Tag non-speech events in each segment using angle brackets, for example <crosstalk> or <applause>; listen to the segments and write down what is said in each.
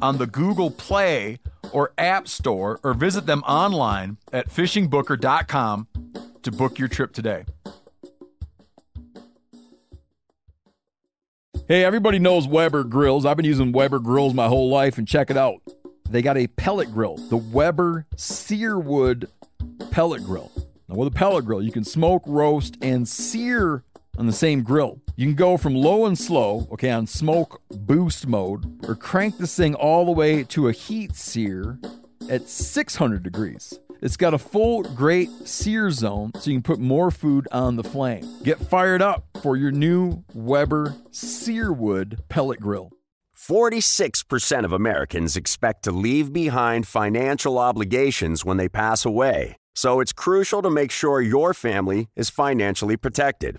on the Google Play or App Store or visit them online at fishingbooker.com to book your trip today. Hey, everybody knows Weber grills. I've been using Weber grills my whole life, and check it out. They got a pellet grill, the Weber Searwood pellet grill. Now, with a pellet grill, you can smoke, roast, and sear on the same grill. You can go from low and slow, okay, on smoke boost mode, or crank this thing all the way to a heat sear at 600 degrees. It's got a full great sear zone so you can put more food on the flame. Get fired up for your new Weber Searwood pellet grill. 46% of Americans expect to leave behind financial obligations when they pass away. So it's crucial to make sure your family is financially protected.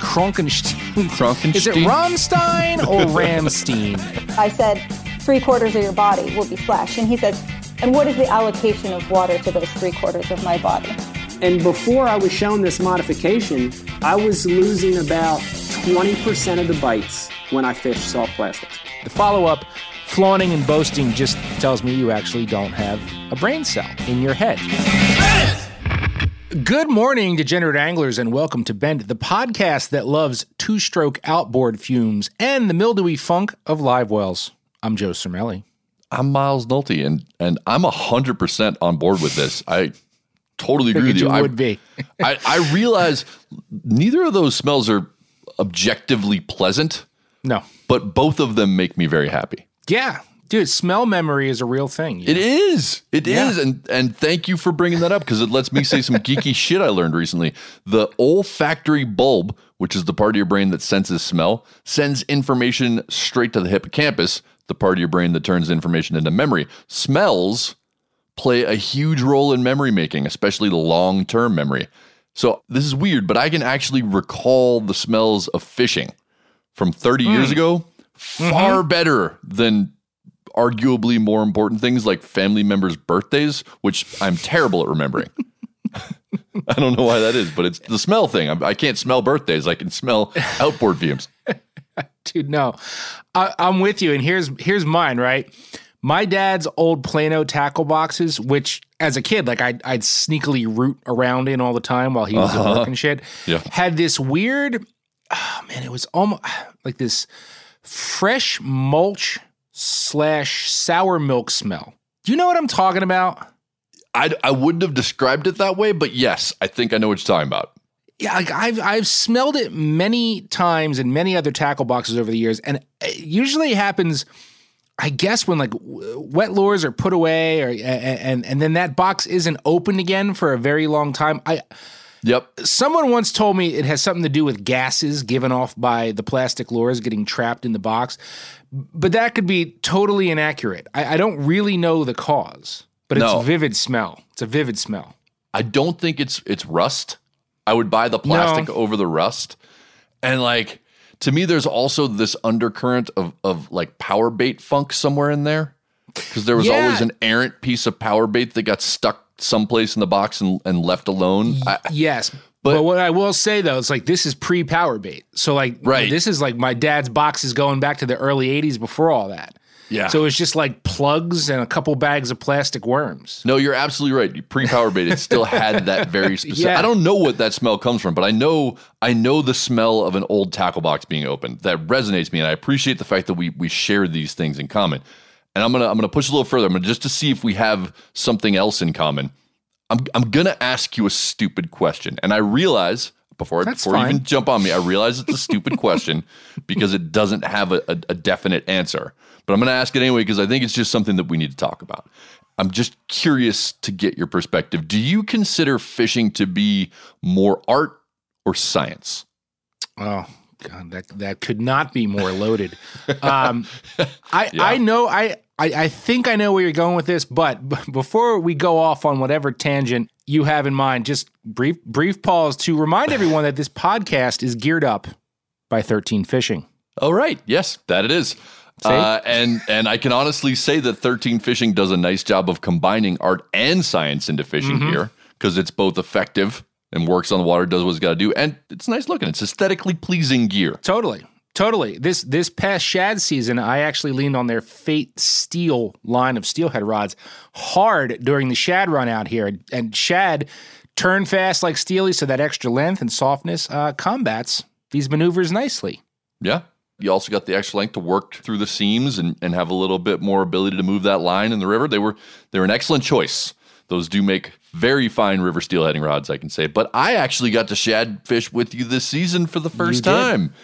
Kronkenstein. Kronkenstein. Is it Rammstein or <laughs> Ramstein? I said, three quarters of your body will be splashed. And he says, and what is the allocation of water to those three quarters of my body? And before I was shown this modification, I was losing about 20% of the bites when I fished soft plastics. The follow up, flaunting and boasting, just tells me you actually don't have a brain cell in your head. Good morning, degenerate anglers, and welcome to Bent, the podcast that loves two stroke outboard fumes and the mildewy funk of live wells. I'm Joe Cermele. I'm Miles Nolte, and and I'm hundred percent on board with this. I totally agree with you. you I would be. <laughs> I, I realize neither of those smells are objectively pleasant, No. but both of them make me very happy. Yeah. Dude, smell memory is a real thing. It know? is. It is, Yeah. And and thank you for bringing that up because it lets me say some geeky <laughs> shit I learned recently. The olfactory bulb, which is the part of your brain that senses smell, sends information straight to the hippocampus, the part of your brain that turns information into memory. Smells play a huge role in memory making, especially the long-term memory. So this is weird, but I can actually recall the smells of fishing from 30 years mm. ago mm-hmm. far better than arguably more important things like family members' birthdays, which I'm terrible at remembering. <laughs> I don't know why that is, but it's the smell thing. I, I can't smell birthdays. I can smell <laughs> outboard fumes. dude no I, i'm with you and here's here's mine right my dad's old plano tackle boxes which as a kid like i'd, I'd sneakily root around in all the time while he was at work uh-huh. and shit Yeah. had this weird oh man it was almost like this fresh mulch slash sour milk smell do you know what i'm talking about I, I wouldn't have described it that way, but yes, I think I know what you're talking about. Yeah, like I've I've smelled it many times in many other tackle boxes over the years, and it usually happens, I guess, when like wet lures are put away, or and and then that box isn't opened again for a very long time. I Yep. someone once told me it has something to do with gases given off by the plastic lures getting trapped in the box, but that could be totally inaccurate. I, I don't really know the cause, but it's No. a vivid smell. It's a vivid smell. I don't think it's it's rust. I would buy the plastic No. over the rust. And like to me, there's also this undercurrent of of like power bait funk somewhere in there. Because there was Yeah. always an errant piece of power bait that got stuck someplace in the box and, and left alone. I, Yes. But- But, what I will say though, it's like this is pre power bait. So like Right. this is like my dad's boxes going back to the early 80s before all that. yeah. So it's just like plugs and a couple bags of plastic worms. No, you're absolutely right. Pre power bait, it still had that very <laughs> specific. Yeah. I don't know what that smell comes from, but I know I know the smell of an old tackle box being opened. That resonates me, and I appreciate the fact that we we share these things in common. And I'm gonna I'm gonna push a little further. I'm gonna just to see if we have something else in common. I'm I'm gonna ask you a stupid question, and I realize before That's before you even jump on me, I realize it's a <laughs> stupid question because it doesn't have a, a, a definite answer. But I'm gonna ask it anyway because I think it's just something that we need to talk about. I'm just curious to get your perspective. Do you consider fishing to be more art or science? Oh God, that that could not be more loaded. Um, I <laughs> Yeah. I know I, I I think I know where you're going with this, but b- before we go off on whatever tangent you have in mind, just brief brief pause to remind everyone that this podcast is geared up by 13 Fishing. Oh, right. Yes, that it is. Uh, and and I can honestly say that 13 Fishing does a nice job of combining art and science into fishing Mm-hmm. here because it's both effective and works on the water, does what it's got to do, and it's nice looking. It's aesthetically pleasing gear. Totally. Totally. This this past shad season, I actually leaned on their Fate Steel line of steelhead rods hard during the shad run out here, and shad turn fast like steely, so that extra length and softness uh, combats these maneuvers nicely. Yeah. You also got the extra length to work through the seams and, and have a little bit more ability to move that line in the river. They were they're an excellent choice. Those do make very fine river steelheading rods, I can say. But I actually got to shad fish with you this season for the first time.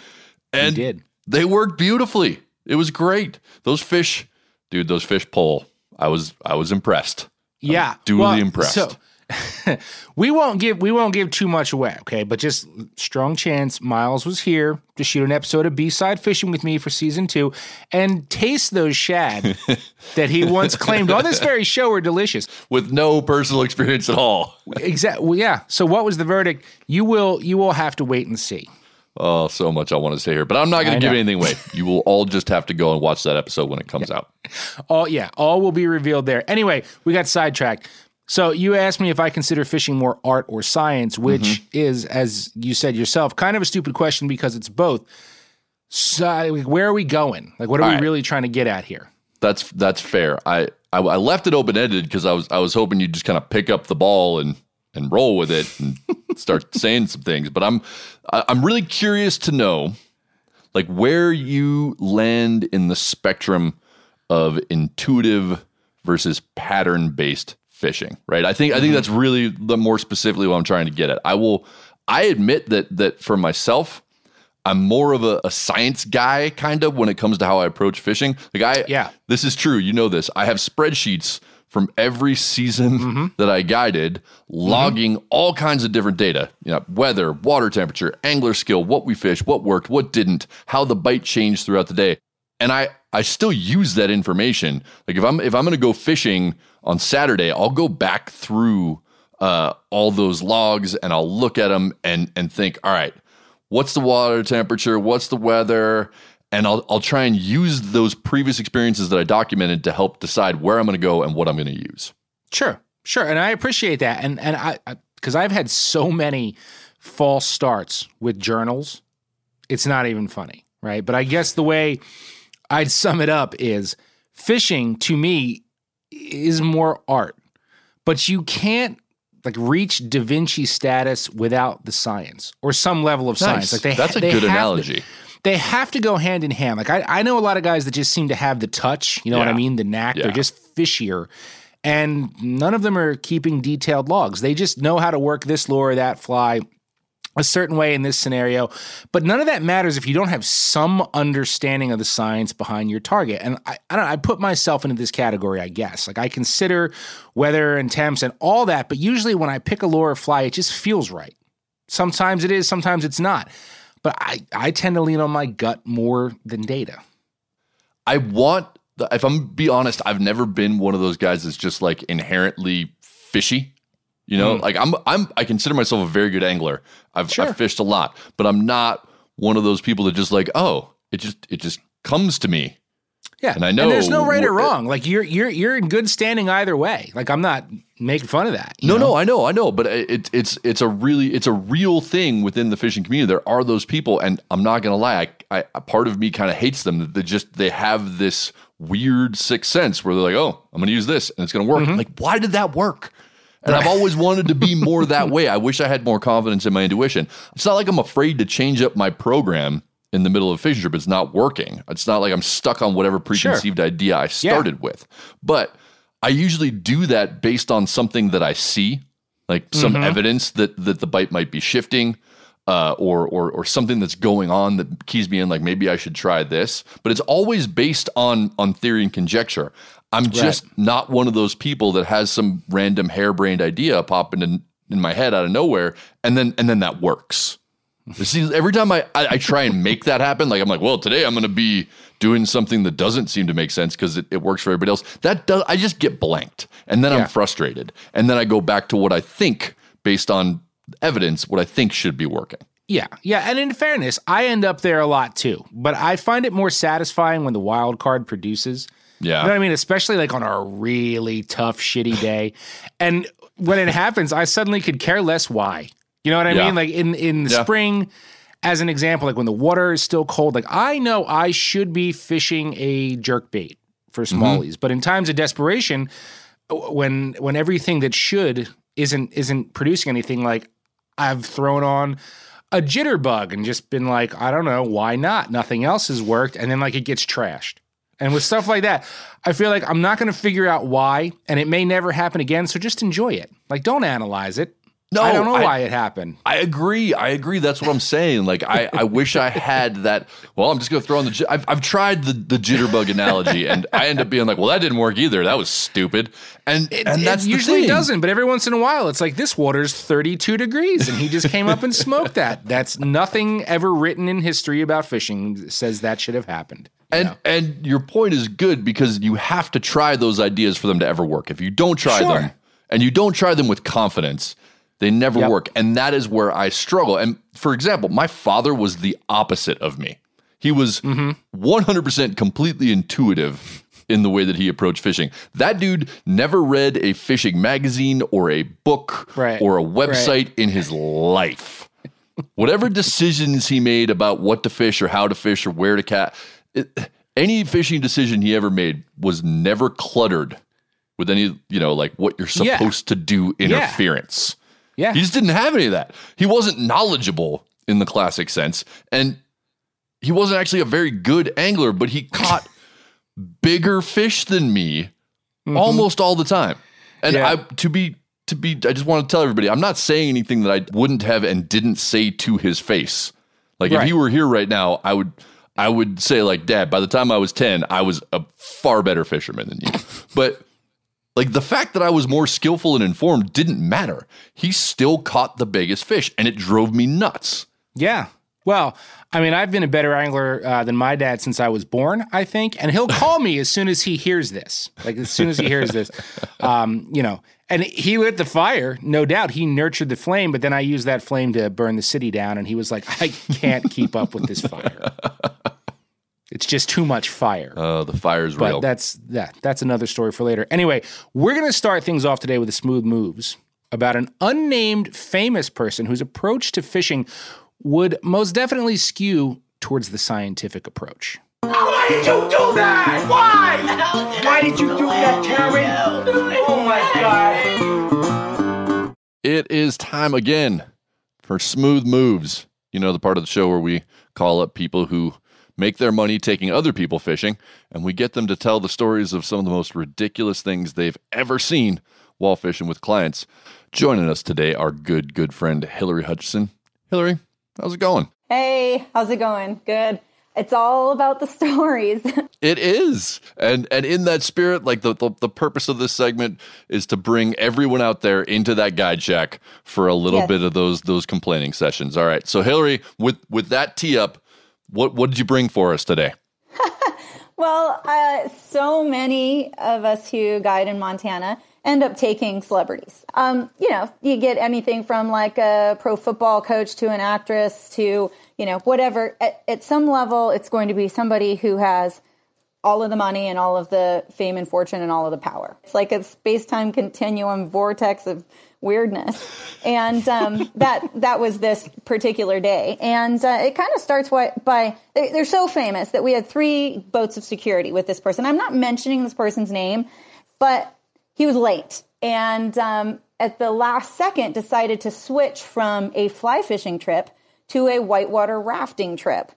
And did. they worked beautifully. It was great. Those fish, dude, those fish pull. I was I was impressed. Yeah, duly impressed. So <laughs> we won't give we won't give too much away, okay? But just strong chance Miles was here to shoot an episode of B side fishing with me for season two and taste those shad <laughs> that he once claimed on this very show were delicious. With no personal experience at all. Exactly. Well, yeah. So what was the verdict? You will you will have to wait and see. Oh, so much I want to say here, but I'm not going to give anything away. You will all just have to go and watch that episode when it comes out. <laughs> All yeah, all will be revealed there. Anyway, we got sidetracked. So you asked me if I consider fishing more art or science, which Mm-hmm. is, as you said yourself, kind of a stupid question because it's both. So, where are we going? Like, what are All we right. really trying to get at here? That's that's fair. I I, I left it open ended because I was I was hoping you'd just kind of pick up the ball and and roll with it and start <laughs> saying some things. But I'm I'm really curious to know like where you land in the spectrum of intuitive versus pattern based fishing. Right. I think I think mm-hmm. that's really the more specifically what I'm trying to get at. I will I admit that that for myself. I'm more of a, a science guy, kind of, when it comes to how I approach fishing. Like I, Yeah. this is true. You know this. I have spreadsheets from every season Mm-hmm. that I guided, logging all kinds of different data. You know, weather, water temperature, angler skill, what we fished, what worked, what didn't, how the bite changed throughout the day. And I, I still use that information. Like if I'm if I'm gonna go fishing on Saturday, I'll go back through uh, all those logs and I'll look at them and and think, all right, what's the water temperature, what's the weather, and I'll I'll try and use those previous experiences that I documented to help decide where I'm going to go and what I'm going to use. Sure, sure, and I appreciate that, and and I because I've had so many false starts with journals, it's not even funny, right? But I guess the way I'd sum it up is fishing to me is more art, but you can't like reach Da Vinci status without the science or some level of science. Like they, That's a good have to- analogy. They have to go hand in hand. Like I, I know a lot of guys that just seem to have the touch, you know what I mean? The knack. Yeah. They're just fishier. And none of them are keeping detailed logs. They just know how to work this lure, that fly a certain way in this scenario. But none of that matters if you don't have some understanding of the science behind your target. And I, I don't I put myself into this category, I guess. Like I consider weather and temps and all that, but usually when I pick a lure or fly, it just feels right. Sometimes it is, sometimes it's not. But I, I tend to lean on my gut more than data. I want, the, if I'm be honest, I've never been one of those guys that's just like inherently fishy. You Mm. know, like I'm, I'm, I consider myself a very good angler. I've, Sure. I've fished a lot, but I'm not one of those people that just like, oh, it just, it just comes to me. Yeah, And I know and there's no right or wh- wrong. Like you're you're you're in good standing either way. Like I'm not making fun of that. No, know? no, I know, I know, but it, it's it's a really it's a real thing within the fishing community. There are those people, and I'm not gonna lie, I, part of me kind of hates them. That they just they have this weird sixth sense where they're like, oh, I'm gonna use this and it's gonna work. Mm-hmm. Like, why did that work? And I've always wanted to be more that <laughs> way. I wish I had more confidence in my intuition. It's not like I'm afraid to change up my program in the middle of a fishing trip. It's not working. It's not like I'm stuck on whatever preconceived idea I started with. But I usually do that based on something that I see like some evidence that that the bite might be shifting. Uh, or, or or something that's going on that keys me in like maybe I should try this but it's always based on on theory and conjecture I'm just not one of those people that has some random harebrained idea popping in in my head out of nowhere and then and then that works See, every time I, I, I try and make that happen, like I'm like, well, today I'm going to be doing something that doesn't seem to make sense because it, it works for everybody else. That does, I just get blanked, and then Yeah. I'm frustrated, and then I go back to what I think based on evidence, what I think should be working. Yeah, yeah, and in fairness, I end up there a lot too. But I find it more satisfying when the wild card produces. Yeah. You know what I mean? Especially like on a really tough, shitty day. And when it happens, I suddenly could care less why. You know what I Yeah. mean? Like in, in the Yeah. spring, as an example, like when the water is still cold, like I know I should be fishing a jerk bait for Mm-hmm. smallies. But in times of desperation, when when everything that should isn't isn't producing anything, like I've thrown on a jitterbug and just been like, I don't know, why not? Nothing else has worked. And then like it gets trashed. And with stuff like that, I feel like I'm not going to figure out why, and it may never happen again. So just enjoy it. Like, don't analyze it. No, I don't know I- why it happened. I agree. I agree. That's what I'm saying. Like, I, I wish I had that. Well, I'm just going to throw on the. I've, I've tried the, the jitterbug analogy, and I end up being like, well, that didn't work either. That was stupid. And and that's it usually thing. doesn't, but every once in a while, it's like this water's 32 degrees, and he just came up and smoked that. That's nothing ever written in history about fishing says that should have happened. And know? and your point is good because you have to try those ideas for them to ever work. If you don't try Sure. them and you don't try them with confidence, they never Yep. work. And that is where I struggle. And for example, my father was the opposite of me. He was Mm-hmm. 100% completely intuitive in the way that he approached fishing. That dude never read a fishing magazine or a book Right. or a website in his life. Whatever decisions he made about what to fish or how to fish or where to catch, any fishing decision he ever made was never cluttered with any, you know, like what you're Yeah. supposed to do interference. yeah. He just didn't have any of that. He wasn't knowledgeable in the classic sense. And he wasn't actually a very good angler, but he caught <laughs> bigger fish than me mm-hmm. almost all the time. And Yeah. I to be to be I just want to tell everybody, I'm not saying anything that I wouldn't have and didn't say to his face. Like if he were here right now, I would I would say like, "Dad, by the time I was 10, I was a far better fisherman than you." <laughs> but like the fact that I was more skillful and informed didn't matter. He still caught the biggest fish, and it drove me nuts. Yeah. Well, I mean, I've been a better angler uh, than my dad since I was born, I think. And he'll call me as soon as he hears this. Like, as soon as he hears this, <laughs> um, you know, and he lit the fire, no doubt. He nurtured the flame, but then I used that flame to burn the city down. And he was like, I can't keep up with this fire. <laughs> It's just too much fire. Uh, the fire's But real. that's that. That's another story for later. Anyway, we're going to start things off today with the smooth moves about an unnamed famous person whose approach to fishing would most definitely skew towards the scientific approach. Why did you do that? Why? Why did you do that, Terry? Oh my God. It is time again for Smooth Moves. You know, the part of the show where we call up people who make their money taking other people fishing, and we get them to tell the stories of some of the most ridiculous things they've ever seen while fishing with clients. Joining us today, our good, good friend Hillary Hutchison. Hillary, how's it going? Hey, how's it going? Good. It's all about the <laughs> stories. It is. And and in that spirit, like the, the the purpose of this segment is to bring everyone out there into that guide shack for a little Yes. bit of those those complaining sessions. All right. So Hillary, with with that tee up, what what did you bring for us today? <laughs> well, uh, so many of us who guide in Montana end up taking celebrities. Um, you know, you get anything from like a pro football coach to an actress to, you know, whatever. At, at some level, it's going to be somebody who has all of the money and all of the fame and fortune and all of the power. It's like a space time continuum vortex of weirdness, and um, that that was this particular day. And uh, it kind of starts by, by they- they're so famous that we had three boats of security with this person. I'm not mentioning this person's name, but he was late and um, at the last second decided to switch from a fly fishing trip to a whitewater rafting trip.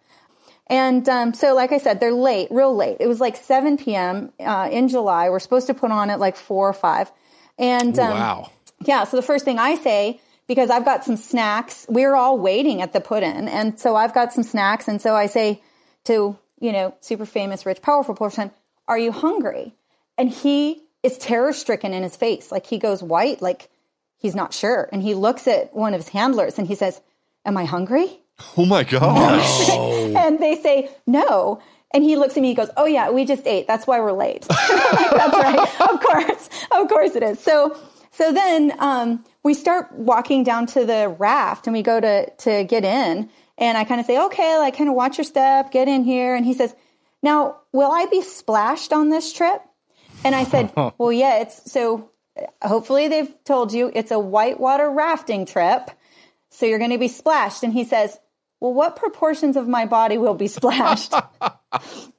And um, so, like I said, they're late, real late. It was like 7 p.m. Uh, in July. We're supposed to put on at like four or five. And um, wow. Yeah, so the first thing I say, because I've got some snacks, we're all waiting at the put in. And so I've got some snacks. And so I say to, you know, super famous, rich, powerful person, Are you hungry? And he is terror stricken in his face. Like he goes white, like he's not sure. And he looks at one of his handlers and he says, Am I hungry? Oh my gosh. <laughs> and they say, No. And he looks at me, he goes, Oh, yeah, we just ate. That's why we're late. <laughs> like, That's right. Of course. Of course it is. So, so then um, we start walking down to the raft and we go to, to get in. And I kind of say, Okay, like kind of watch your step, get in here. And he says, Now, will I be splashed on this trip? And I said, <laughs> Well, yeah, it's so hopefully they've told you it's a whitewater rafting trip. So you're going to be splashed. And he says, Well, what proportions of my body will be splashed? <laughs>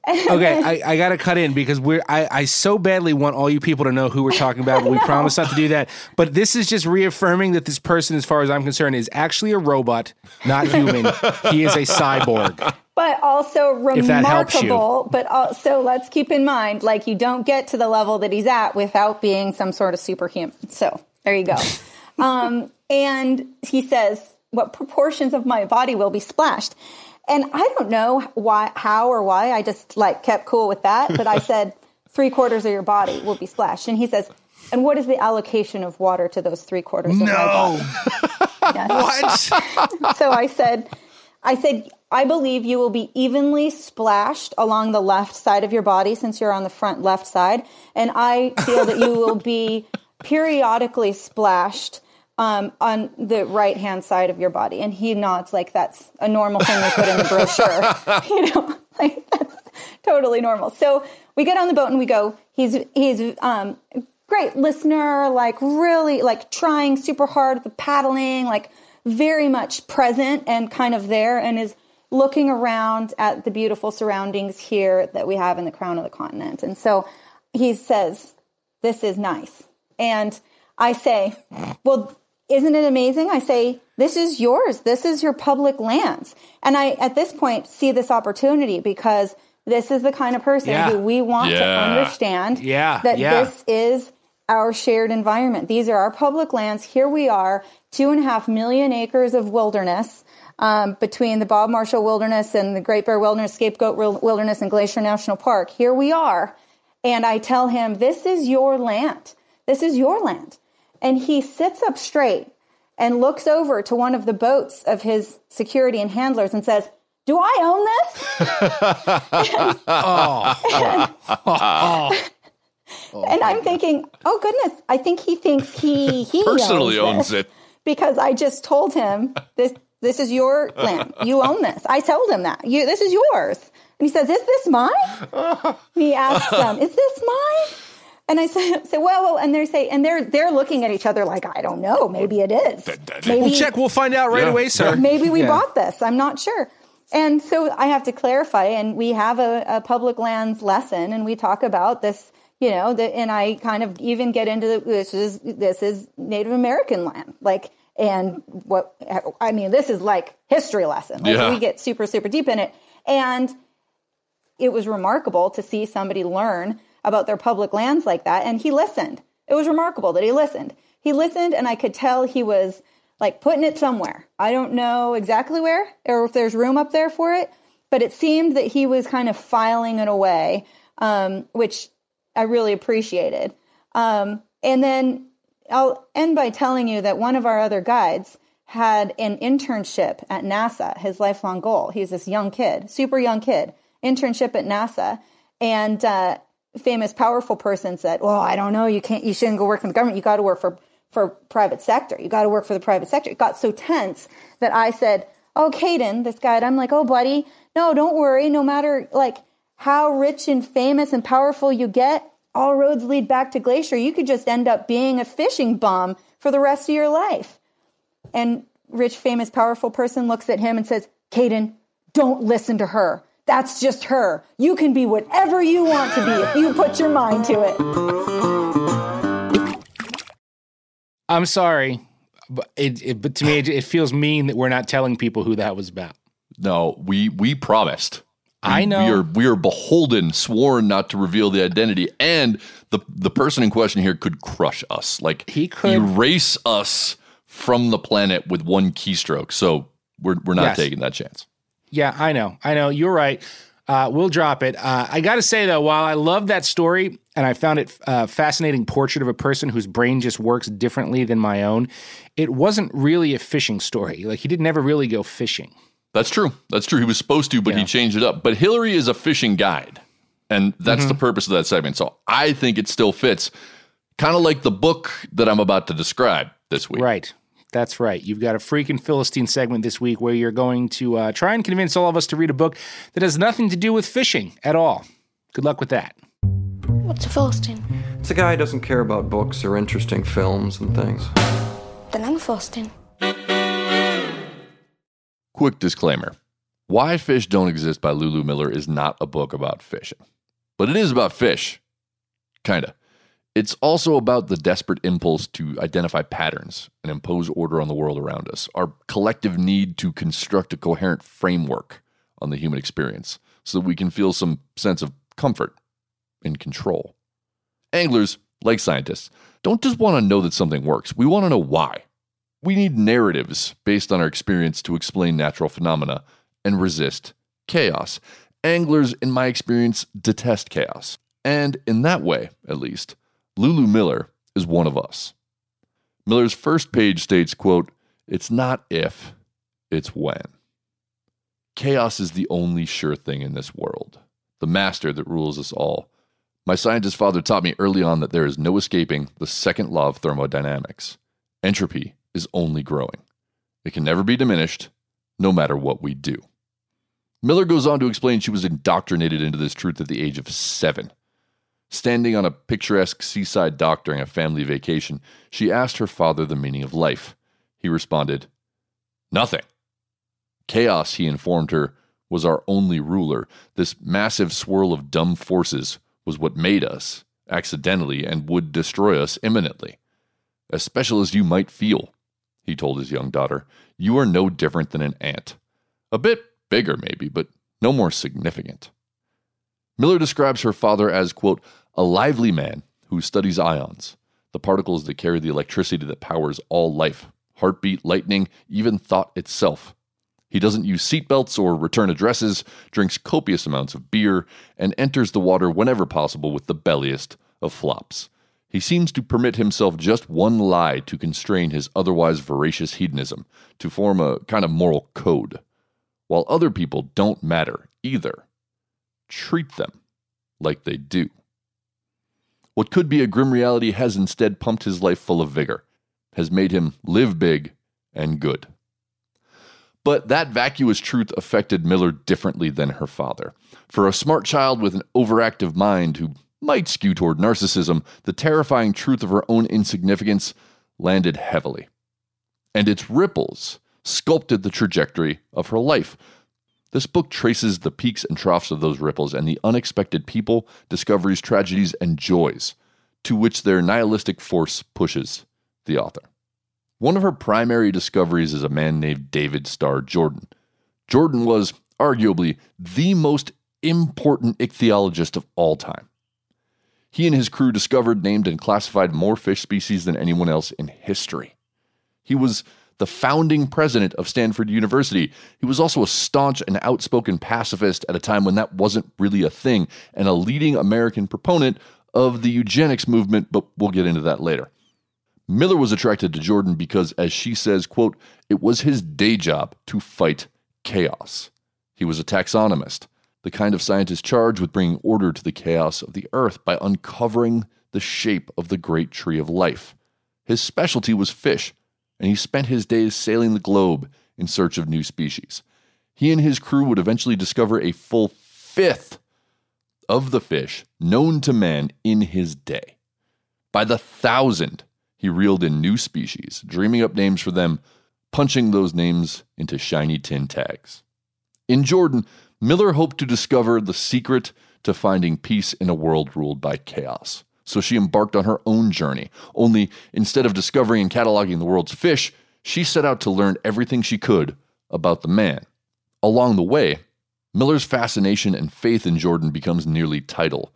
Okay, I, I got to cut in because we're I, I so badly want all you people to know who we're talking about, but we <laughs> promise not to do that. But this is just reaffirming that this person, as far as I'm concerned, is actually a robot, not human. he is a cyborg. but also If that helps you. remarkable. But also, let's keep in mind, like, you don't get to the level that he's at without being some sort of superhuman. So there you go. <laughs> um, and he says, What proportions of my body will be splashed? And I don't know why, how or why. I just like kept cool with that. But I <laughs> said, Three quarters of your body will be splashed. And he says, And what is the allocation of water to those three quarters of my body? <laughs> Yes. What? <laughs> so I said, I said, I believe you will be evenly splashed along the left side of your body since you're on the front left side. And I feel that you will be periodically splashed um, on the right hand side of your body. And he nods like that's a normal thing they put in the brochure. <laughs> <laughs> you know, like that's totally normal. So we get on the boat and we go, he's, he's, um, great listener, like really like trying super hard at the paddling, like very much present and kind of there and is looking around at the beautiful surroundings here that we have in the crown of the continent. And so he says, This is nice. And I say, Well, isn't it amazing? I say, This is yours. This is your public lands. And I, at this point, see this opportunity because this is the kind of person Yeah. who we want to understand Yeah, that yeah. this is our shared environment. These are our public lands. Here we are, two and a half million acres of wilderness um, between the Bob Marshall Wilderness and the Great Bear Wilderness, Scapegoat Wilderness, and Glacier National Park. Here we are. And I tell him, This is your land. This is your land. And he sits up straight and looks over to one of the boats of his security and handlers and says, Do I own this? <laughs> <laughs> And I'm thinking, oh goodness, I think he thinks he he Personally owns this it. <laughs> because I just told him this this is your land. You own this. I told him that. You this is yours. And he says, "Is this mine?" And he asks them, "Is this mine?" And I <laughs> said, "say well, well," and they say, and they're they're looking at each other like, "I don't know. Maybe it is. Maybe We'll check. We'll find out right Yeah. away, sir. maybe we Yeah. bought this. I'm not sure. And so I have to clarify, and we have a, a public lands lesson, and we talk about this, you know, the, and I kind of even get into the, this is this is Native American land, like, and what I mean, this is like history lesson. Like Yeah. we get super super deep in it, and it was remarkable to see somebody learn about their public lands like that. And he listened. It was remarkable that he listened. He listened, and I could tell he was like putting it somewhere. I don't know exactly where or if there's room up there for it, but it seemed that he was kind of filing it away, um, which I really appreciated. Um, and then I'll end by telling you that one of our other guides had an internship at NASA, his lifelong goal. He's this young kid, super young kid, internship at NASA. And uh, famous, powerful person said, Well, I don't know, you can't, you shouldn't go work for the government. You got to work for, for private sector. You got to work for the private sector. It got so tense that I said, Oh, Caden, this guy, I'm like, Oh, buddy, no, don't worry. No matter like how rich and famous and powerful you get, all roads lead back to Glacier. You could just end up being a fishing bum for the rest of your life. And rich, famous, powerful person looks at him and says, Caden, don't listen to her. That's just her. You can be whatever you want to be if you put your mind to it. I'm sorry, but it, it but to me it, it feels mean that we're not telling people who that was about. No, we we promised. I know. We are we are beholden, sworn not to reveal the identity, and the the person in question here could crush us. Like He could- erase us from the planet with one keystroke. So we're we're not Yes. taking that chance. Yeah, I know. I know. You're right. Uh, we'll drop it. Uh, I got to say, though, while I love that story and I found it uh, fascinating portrait of a person whose brain just works differently than my own, it wasn't really a fishing story. Like, he did never really go fishing. That's true. That's true. He was supposed to, but he changed it up. But Hillary is a fishing guide, and that's Mm-hmm. the purpose of that segment. So I think it still fits, kind of like the book that I'm about to describe this week. Right. That's right. You've got a freaking Philistine segment this week where you're going to uh, try and convince all of us to read a book that has nothing to do with fishing at all. Good luck with that. What's a Philistine? It's a guy who doesn't care about books or interesting films and things. Then I'm a Philistine. Quick disclaimer Why Fish Don't Exist by Lulu Miller is not a book about fishing, but it is about fish. Kinda. It's also about the desperate impulse to identify patterns and impose order on the world around us, our collective need to construct a coherent framework on the human experience so that we can feel some sense of comfort and control. Anglers, like scientists, don't just want to know that something works, we want to know why. We need narratives based on our experience to explain natural phenomena and resist chaos. Anglers, in my experience, detest chaos. And in that way, at least, Lulu Miller is one of us. Miller's first page states, quote, "It's not if, it's when. Chaos is the only sure thing in this world, the master that rules us all. My scientist father taught me early on that there is no escaping the second law of thermodynamics. Entropy is only growing. It can never be diminished, no matter what we do. Miller goes on to explain she was indoctrinated into this truth at the age of seven. Standing on a picturesque seaside dock during a family vacation, she asked her father the meaning of life. He responded, Nothing. Chaos, he informed her, was our only ruler. This massive swirl of dumb forces was what made us, accidentally, and would destroy us imminently. As special as you might feel, he told his young daughter, you are no different than an ant. A bit bigger, maybe, but no more significant. Miller describes her father as, quote, a lively man who studies ions, the particles that carry the electricity that powers all life, heartbeat, lightning, even thought itself. He doesn't use seatbelts or return addresses, drinks copious amounts of beer, and enters the water whenever possible with the belliest of flops. He seems to permit himself just one lie to constrain his otherwise voracious hedonism, to form a kind of moral code, while other people don't matter either. Treat them like they do. What could be a grim reality has instead pumped his life full of vigor, has made him live big and good. But that vacuous truth affected Miller differently than her father. For a smart child with an overactive mind who might skew toward narcissism, the terrifying truth of her own insignificance landed heavily. And its ripples sculpted the trajectory of her life. This book traces the peaks and troughs of those ripples and the unexpected people, discoveries, tragedies, and joys to which their nihilistic force pushes the author. One of her primary discoveries is a man named David Starr Jordan. Jordan was arguably the most important ichthyologist of all time. He and his crew discovered, named, and classified more fish species than anyone else in history. He was the founding president of Stanford University. He was also a staunch and outspoken pacifist at a time when that wasn't really a thing, and a leading American proponent of the eugenics movement, but we'll get into that later. Miller was attracted to Jordan because, as she says, quote, it was his day job to fight chaos. He was a taxonomist, the kind of scientist charged with bringing order to the chaos of the earth by uncovering the shape of the great tree of life. His specialty was fish, and he spent his days sailing the globe in search of new species. He and his crew would eventually discover a full fifth of the fish known to man in his day. By the thousand, he reeled in new species, dreaming up names for them, punching those names into shiny tin tags. In Jordan, Miller hoped to discover the secret to finding peace in a world ruled by chaos. So she embarked on her own journey. Only instead of discovering and cataloging the world's fish, she set out to learn everything she could about the man. Along the way, Miller's fascination and faith in Jordan becomes nearly tidal,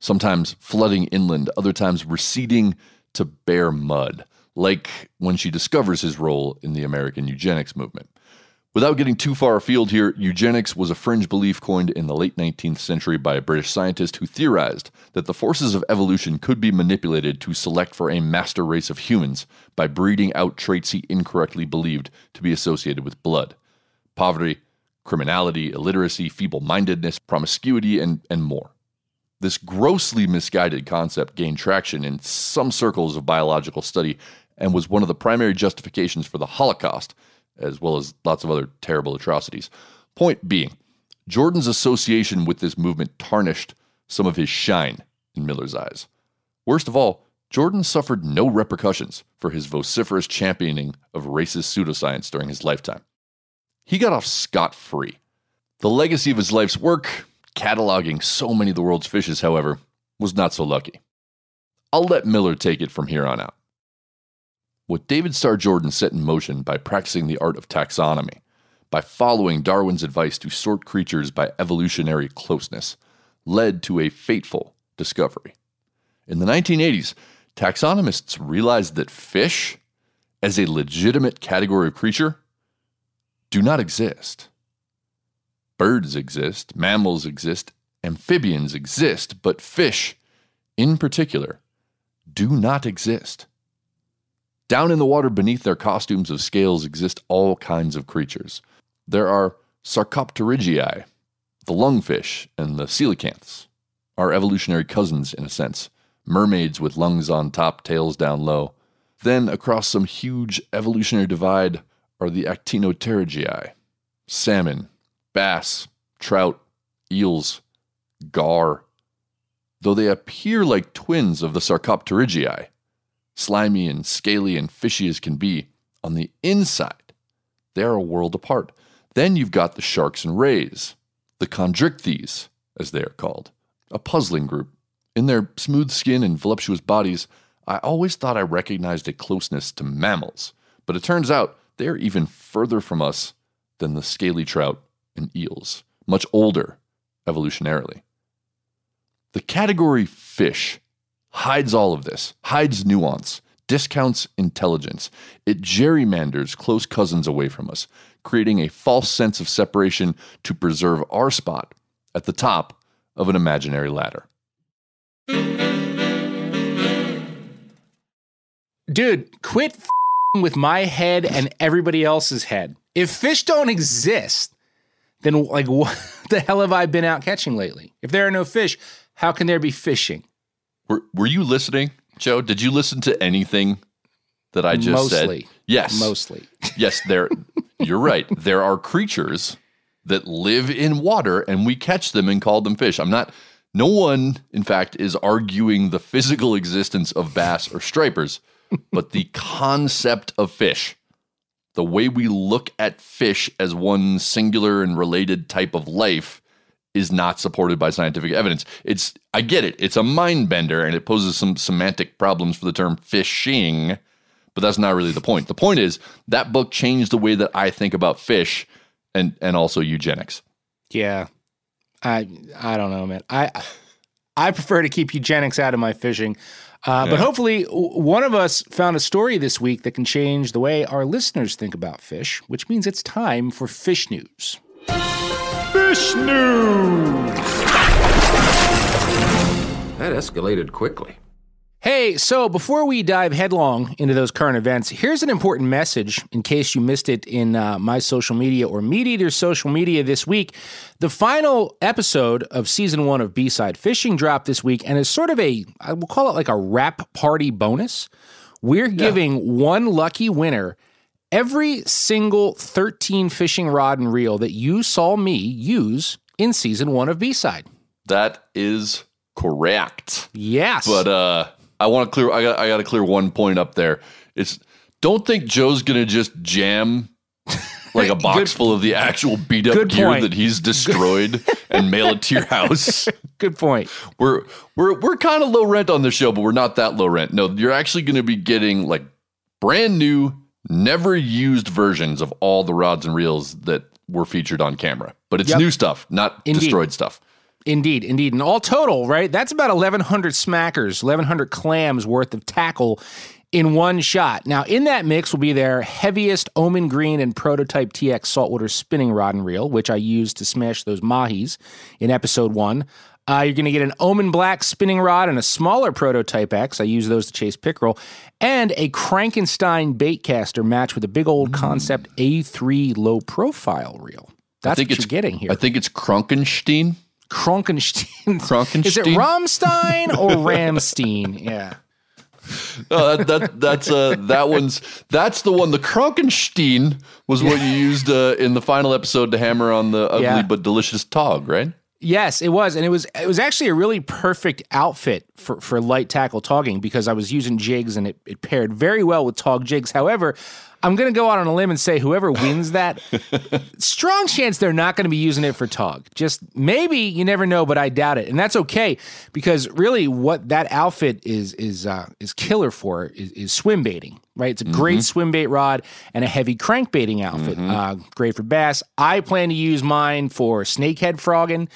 sometimes flooding inland, other times receding to bare mud, like when she discovers his role in the American eugenics movement. Without getting too far afield here, eugenics was a fringe belief coined in the late 19th century by a British scientist who theorized that the forces of evolution could be manipulated to select for a master race of humans by breeding out traits he incorrectly believed to be associated with blood poverty, criminality, illiteracy, feeble mindedness, promiscuity, and, and more. This grossly misguided concept gained traction in some circles of biological study and was one of the primary justifications for the Holocaust as well as lots of other terrible atrocities. Point being, Jordan's association with this movement tarnished some of his shine in Miller's eyes. Worst of all, Jordan suffered no repercussions for his vociferous championing of racist pseudoscience during his lifetime. He got off scot free. The legacy of his life's work, cataloging so many of the world's fishes, however, was not so lucky. I'll let Miller take it from here on out what David Starr Jordan set in motion by practicing the art of taxonomy, by following Darwin's advice to sort creatures by evolutionary closeness, led to a fateful discovery. In the 1980s, taxonomists realized that fish, as a legitimate category of creature, do not exist. Birds exist, mammals exist, amphibians exist, but fish, in particular, do not exist. Down in the water beneath their costumes of scales exist all kinds of creatures. There are Sarcopterygii, the lungfish, and the coelacanths, our evolutionary cousins in a sense, mermaids with lungs on top, tails down low. Then, across some huge evolutionary divide, are the Actinopterygii, salmon, bass, trout, eels, gar. Though they appear like twins of the Sarcopterygiae, slimy and scaly and fishy as can be, on the inside, they are a world apart. Then you've got the sharks and rays, the chondrichthyes, as they are called, a puzzling group. In their smooth skin and voluptuous bodies, I always thought I recognized a closeness to mammals, but it turns out they are even further from us than the scaly trout and eels, much older evolutionarily. The category fish hides all of this, hides nuance, discounts intelligence. It gerrymanders close cousins away from us, creating a false sense of separation to preserve our spot at the top of an imaginary ladder. Dude, quit with my head and everybody else's head. If fish don't exist, then like <laughs> what the hell have I been out catching lately? If there are no fish, how can there be fishing? Were Were you listening, Joe? Did you listen to anything that I just Mostly. said? Yes, Mostly. <laughs> yes. There, you're right. There are creatures that live in water, and we catch them and call them fish. I'm not. No one, in fact, is arguing the physical existence of bass or stripers, but the concept of fish, the way we look at fish as one singular and related type of life, is not supported by scientific evidence. It's I get it. It's a mind bender and it poses some semantic problems for the term fishing, but that's not really the point. The point is that book changed the way that I think about fish and and also eugenics. Yeah. I I don't know, man. I I prefer to keep eugenics out of my fishing. Uh, But hopefully, one of us found a story this week that can change the way our listeners think about fish, which means it's time for fish news. Fish news. That escalated quickly. Hey, so before we dive headlong into those current events, here's an important message in case you missed it in uh, my social media or Meat Eater's social media this week. The final episode of season one of B Side Fishing dropped this week and is sort of a, I will call it like a wrap party bonus. We're giving one lucky winner every single 13 fishing rod and reel that you saw me use in season one of B Side. That is correct. Yes. But uh I want to clear I got I got to clear one point up there. It's don't think Joe's going to just jam like a <laughs> box full of the actual beat up gear point. that he's destroyed <laughs> and mail it to your house. <laughs> Good point. We're we're we're kind of low rent on the show, but we're not that low rent. No, you're actually going to be getting like brand new, never used versions of all the rods and reels that were featured on camera. But it's Yep. new stuff, not Indeed. destroyed stuff. Indeed, indeed. And all total, right? That's about 1,100 smackers, 1,100 clams worth of tackle in one shot. Now, in that mix will be their heaviest Omen Green and Prototype TX saltwater spinning rod and reel, which I used to smash those mahis in episode one. Uh, you're going to get an Omen Black spinning rod and a smaller Prototype X. I use those to chase pickerel. And a Frankenstein bait caster matched with a big old concept A3 low profile reel. That's what you're getting here. I think it's Kronkenstein. Kronkenstein. <laughs> Kronkenstein. Is it Rammstein or Ramstein? <laughs> Yeah. Oh, that, that that's uh that one's that's the one. The Kronkenstein was what you used uh, in the final episode to hammer on the ugly Yeah. but delicious tog, right? Yes, it was, and it was it was actually a really perfect outfit for for light tackle togging because I was using jigs and it, it paired very well with tog jigs. However, I'm going to go out on a limb and say whoever wins that, <laughs> strong chance they're not going to be using it for tog. Just maybe you never know, but I doubt it, and that's okay because really what that outfit is is uh, is killer for is, is swim baiting. Right, it's a great swim bait rod and a heavy crank baiting outfit. Uh, great for bass. I plan to use mine for snakehead frogging,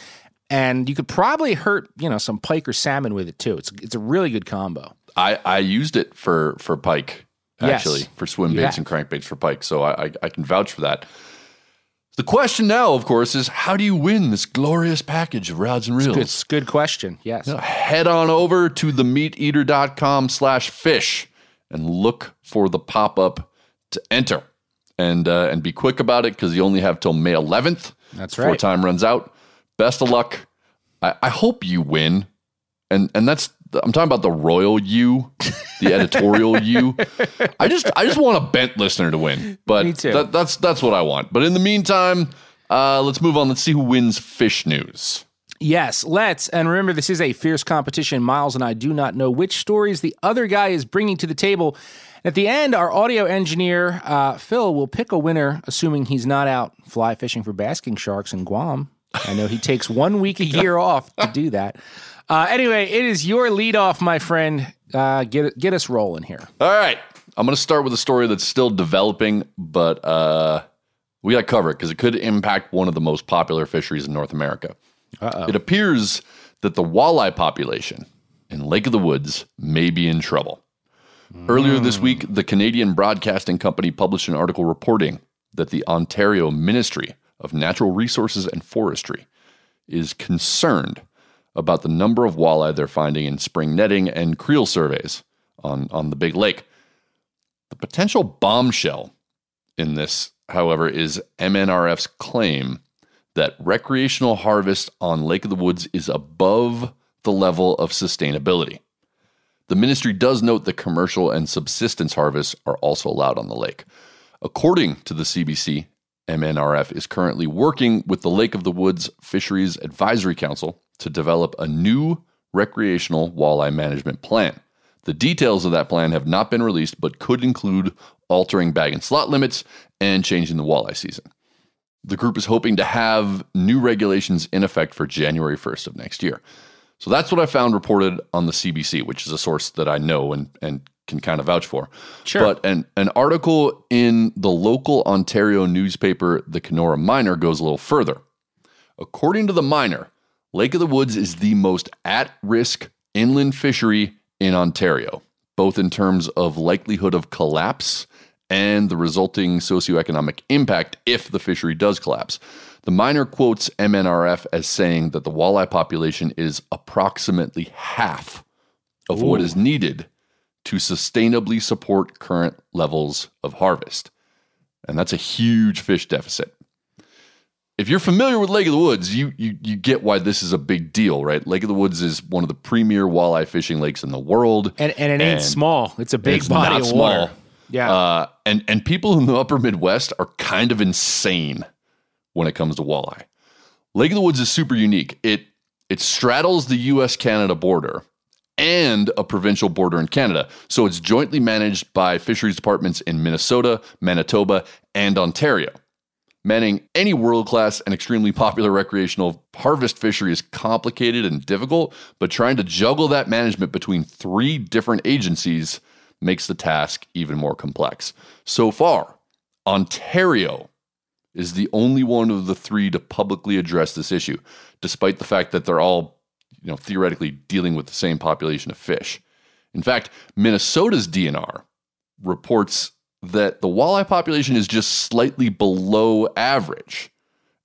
and you could probably hurt you know some pike or salmon with it too. It's it's a really good combo. I I used it for for pike Yes. actually for swim baits and crankbaits for pike, so I, I I can vouch for that. The question now, of course, is how do you win this glorious package of rods and reels? Good, it's a good question. Yes. head on over to themeateater.com slash fish and look for the pop-up to enter and uh, and be quick about it because you only have till may 11th That's right. before time runs out best of luck I, I hope you win and and that's i'm talking about the royal you the editorial you i just i just want a bent listener to win but Me too. that, that's that's what i want but in the meantime uh, let's move on let's see who wins fish news Yes, let's. And remember, this is a fierce competition. Miles and I do not know which stories the other guy is bringing to the table. At the end, our audio engineer, uh, Phil, will pick a winner, assuming he's not out fly fishing for basking sharks in Guam. I know he takes one week a <laughs> year off to do that. Uh, anyway, it is your lead off, my friend. Uh, get, get us rolling here. All right. I'm going to start with a story that's still developing, but uh, we got to cover it because it could impact one of the most popular fisheries in North America. It appears that the walleye population in Lake of the Woods may be in trouble. Earlier this week, the Canadian Broadcasting Company published an article reporting that the Ontario Ministry of Natural Resources and Forestry is concerned about the number of walleye they're finding in spring netting and creel surveys on, on the Big Lake. The potential bombshell in this, however, is MNRF's claim that recreational harvest on Lake of the Woods is above the level of sustainability. The ministry does note that commercial and subsistence harvests are also allowed on the lake. According to the CBC, MNRF is currently working with the Lake of the Woods Fisheries Advisory Council to develop a new recreational walleye management plan. The details of that plan have not been released, but could include altering bag and slot limits and changing the walleye season. The group is hoping to have new regulations in effect for January 1st of next year. So that's what I found reported on the CBC, which is a source that I know and, and can kind of vouch for. Sure. But an, an article in the local Ontario newspaper, the Kenora Miner, goes a little further. According to the Miner, Lake of the Woods is the most at risk inland fishery in Ontario, both in terms of likelihood of collapse and the resulting socioeconomic impact if the fishery does collapse. The miner quotes MNRF as saying that the walleye population is approximately half of what is needed to sustainably support current levels of harvest. And that's a huge fish deficit. If you're familiar with Lake of the Woods, you, you you get why this is a big deal, right? Lake of the Woods is one of the premier walleye fishing lakes in the world. And, and it ain't And small, it's a big it's body of small. water. Yeah. Uh, and and people in the upper Midwest are kind of insane when it comes to walleye. Lake of the Woods is super unique. It it straddles the U.S. Canada border and a provincial border in Canada, so it's jointly managed by fisheries departments in Minnesota, Manitoba, and Ontario. Manning any world class and extremely popular recreational harvest fishery is complicated and difficult, but trying to juggle that management between three different agencies makes the task even more complex. So far, Ontario is the only one of the three to publicly address this issue, despite the fact that they're all, you know, theoretically dealing with the same population of fish. In fact, Minnesota's DNR reports that the walleye population is just slightly below average.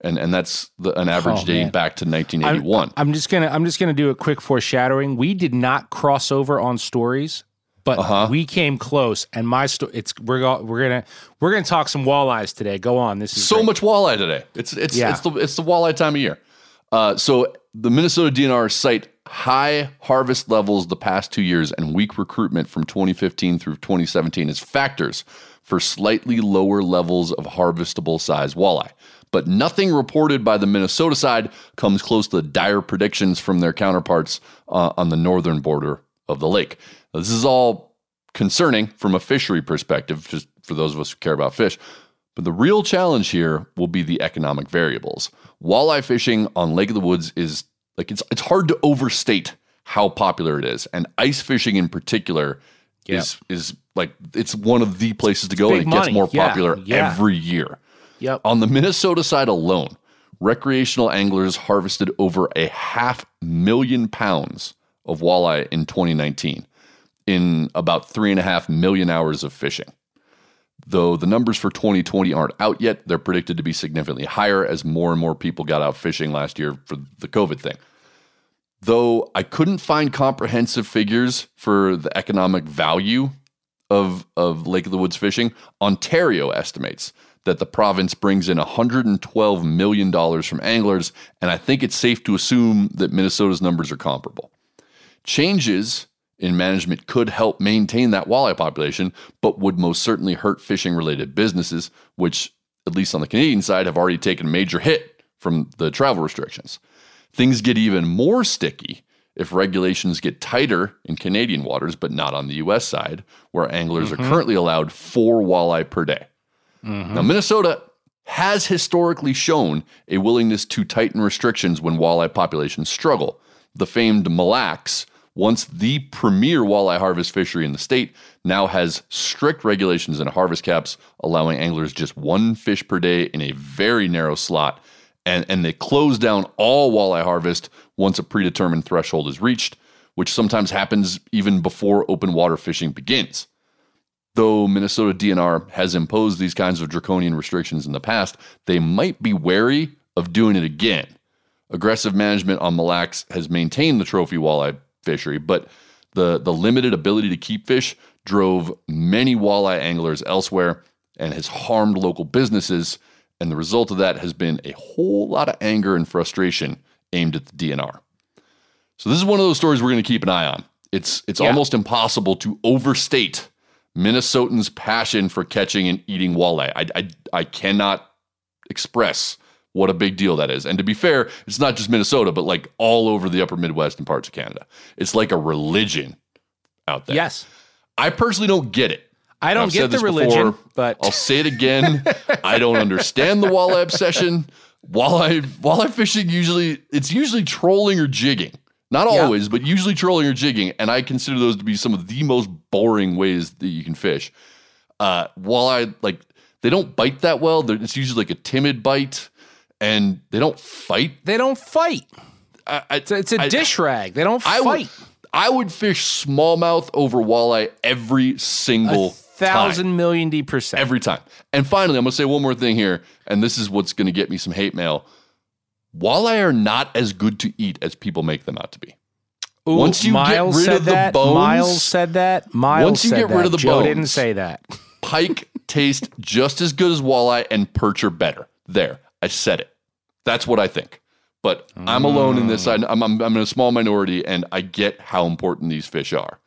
And, and that's the, an average Oh, dating back to 1981. I'm just gonna I'm just gonna do a quick foreshadowing. We did not cross over on stories, but Uh-huh. we came close. And my story, it's we're go, we're gonna we're gonna talk some walleyes today. Go on. This is so great. much walleye today. It's it's Yeah. it's the it's the walleye time of year. Uh, so the Minnesota DNR cite high harvest levels the past two years and weak recruitment from 2015 through 2017 as factors for slightly lower levels of harvestable size walleye. But nothing reported by the Minnesota side comes close to the dire predictions from their counterparts uh, on the northern border of the lake. Now, this is all concerning from a fishery perspective, just for those of us who care about fish. But the real challenge here will be the economic variables. Walleye fishing on Lake of the Woods is like it's it's hard to overstate how popular it is, and ice fishing in particular is is like it's one of the places to go, and it gets money. more Yeah, popular yeah. every year. Yep. On the Minnesota side alone, recreational anglers harvested over a half million pounds of walleye in 2019 in about three and a half million hours of fishing. Though the numbers for 2020 aren't out yet, they're predicted to be significantly higher as more and more people got out fishing last year for the COVID thing. Though I couldn't find comprehensive figures for the economic value of, of Lake of the Woods fishing, Ontario estimates that the province brings in $112 million from anglers, and I think it's safe to assume that Minnesota's numbers are comparable. Changes in management could help maintain that walleye population, but would most certainly hurt fishing related businesses, which, at least on the Canadian side, have already taken a major hit from the travel restrictions. Things get even more sticky if regulations get tighter in Canadian waters, but not on the US side, where anglers are mm-hmm. currently allowed four walleye per day. Mm-hmm. Now, Minnesota has historically shown a willingness to tighten restrictions when walleye populations struggle. The famed Mille Lacs, once the premier walleye harvest fishery in the state, now has strict regulations and harvest caps, allowing anglers just one fish per day in a very narrow slot. And, and they close down all walleye harvest once a predetermined threshold is reached, which sometimes happens even before open water fishing begins. Though Minnesota DNR has imposed these kinds of draconian restrictions in the past, they might be wary of doing it again. Aggressive management on Mille Lacs has maintained the trophy walleye fishery, but the, the limited ability to keep fish drove many walleye anglers elsewhere and has harmed local businesses. And the result of that has been a whole lot of anger and frustration aimed at the DNR. So this is one of those stories we're going to keep an eye on. It's it's Yeah. almost impossible to overstate Minnesotans' passion for catching and eating walleye. I, I I cannot express what a big deal that is. And to be fair, it's not just Minnesota, but like all over the upper Midwest and parts of Canada. It's like a religion out there. Yes. I personally don't get it. I don't get the religion, before. but I'll say it again. <laughs> I don't understand the walleye obsession. Walleye walleye fishing usually it's usually trolling or jigging. Not Yeah. always, but usually trolling or jigging, and I consider those to be some of the most boring ways that you can fish. Uh, walleye like they don't bite that well. They're, it's usually like a timid bite, and they don't fight. they don't fight. I, I, It's a, it's a I- dish rag. They don't I fight. would I would fish smallmouth over walleye every single a thousand time. million D percent. every time. And finally, I'm going to say one more thing here, and this is what's going to get me some hate mail. Walleye are not as good to eat as people make them out to be. Ooh, once you get Miles rid said of the that. bones- Miles said that. Miles Once you said get rid that. of the Joe didn't say that. Pike <laughs> taste just as good as walleye, and perch are better. There, I said it. That's what I think. But I'm alone in this. I, I'm, I'm, I'm in a small minority, and I get how important these fish are.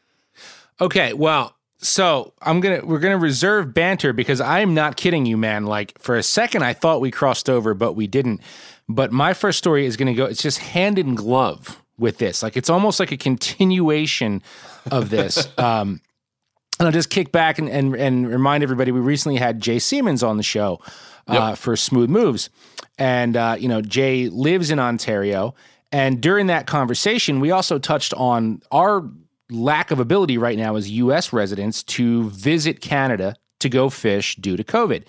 Okay, well, so I'm gonna we're gonna reserve banter because I'm not kidding you, man. Like for a second, I thought we crossed over, but we didn't. But my first story is gonna go. It's just hand in glove with this. Like it's almost like a continuation of this. <laughs> um, and I'll just kick back and, and and remind everybody we recently had Jay Siemens on the show uh, for Smooth Moves, and uh, you know Jay lives in Ontario. And during that conversation, we also touched on our lack of ability right now as U.S. residents to visit Canada to go fish due to COVID.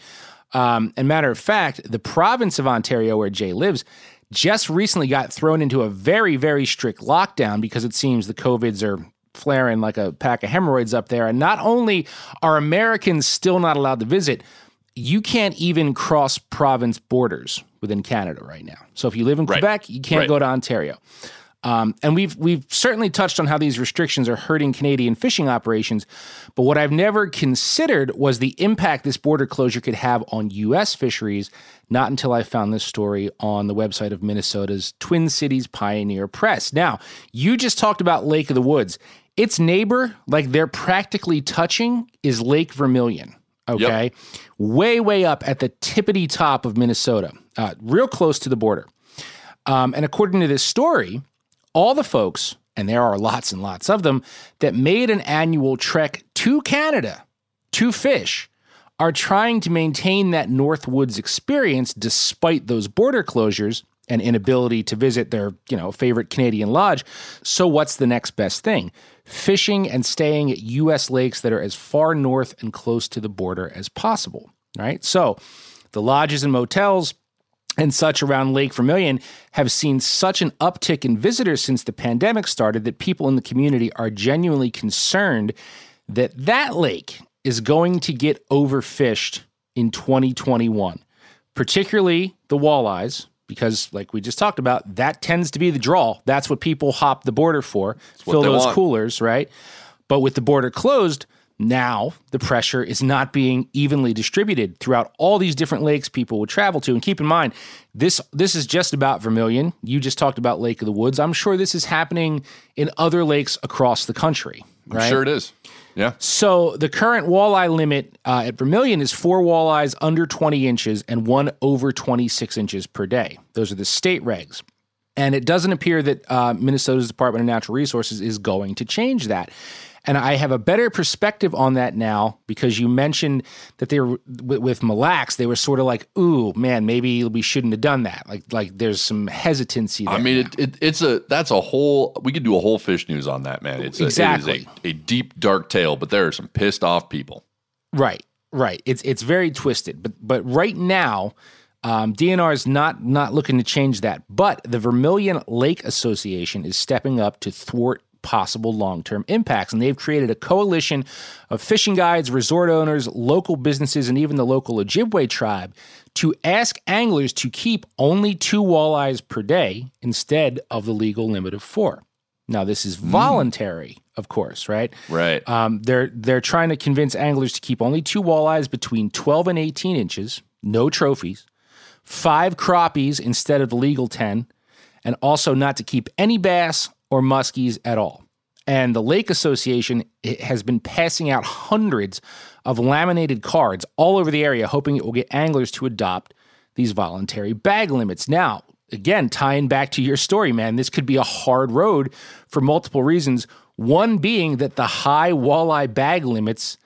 Um, and matter of fact, the province of Ontario, where Jay lives, just recently got thrown into a very, very strict lockdown because it seems the COVIDs are flaring like a pack of hemorrhoids up there. And not only are Americans still not allowed to visit, you can't even cross province borders within Canada right now. So if you live in Right. Quebec, you can't Right. go to Ontario. Um, and we've we've certainly touched on how these restrictions are hurting Canadian fishing operations, but what I've never considered was the impact this border closure could have on U.S. fisheries. Not until I found this story on the website of Minnesota's Twin Cities Pioneer Press. Now, you just talked about Lake of the Woods. Its neighbor, like they're practically touching, is Lake Vermilion. Okay, way way up at the tippity top of Minnesota, uh, real close to the border. Um, and according to this story, all the folks, and there are lots and lots of them, that made an annual trek to Canada to fish are trying to maintain that Northwoods experience despite those border closures and inability to visit their, you know, favorite Canadian lodge. So what's the next best thing? Fishing and staying at US lakes that are as far north and close to the border as possible, right? So the lodges and motels and such around Lake Vermilion have seen such an uptick in visitors since the pandemic started that people in the community are genuinely concerned that that lake is going to get overfished in 2021, particularly the walleyes, because, like we just talked about, that tends to be the draw. That's what people hop the border for, what fill those want. coolers, right? But with the border closed, now the pressure is not being evenly distributed throughout all these different lakes people would travel to. And keep in mind, this this is just about Vermilion. You just talked about Lake of the Woods. I'm sure this is happening in other lakes across the country. I'm Right? sure it is. Yeah. So the current walleye limit uh, at Vermilion is four walleyes under 20 inches and one over 26 inches per day. Those are the state regs. And it doesn't appear that uh, Minnesota's Department of Natural Resources is going to change that. And I have a better perspective on that now because you mentioned that they were with, with Mille Lacs. They were sort of like, "Ooh, man, maybe we shouldn't have done that." Like, like there's some hesitancy. There I mean, it, it, it's a that's a whole. We could do a whole fish news on that, man. It's a, Exactly. It is a, a deep dark tale, but there are some pissed off people. Right, right. It's it's very twisted, but but right now, um, DNR is not not looking to change that. But the Vermilion Lake Association is stepping up to thwart possible long term impacts, and they've created a coalition of fishing guides, resort owners, local businesses, and even the local Ojibwe tribe to ask anglers to keep only two walleyes per day instead of the legal limit of four. Now, this is voluntary, of course, right? Right. Um, they're they're trying to convince anglers to keep only two walleyes between 12 and 18 inches, no trophies, five crappies instead of the legal 10, and also not to keep any bass or muskies at all. And the Lake Association has been passing out hundreds of laminated cards all over the area, hoping it will get anglers to adopt these voluntary bag limits. Now, again, tying back to your story, man, this could be a hard road for multiple reasons. One being that the high walleye bag limits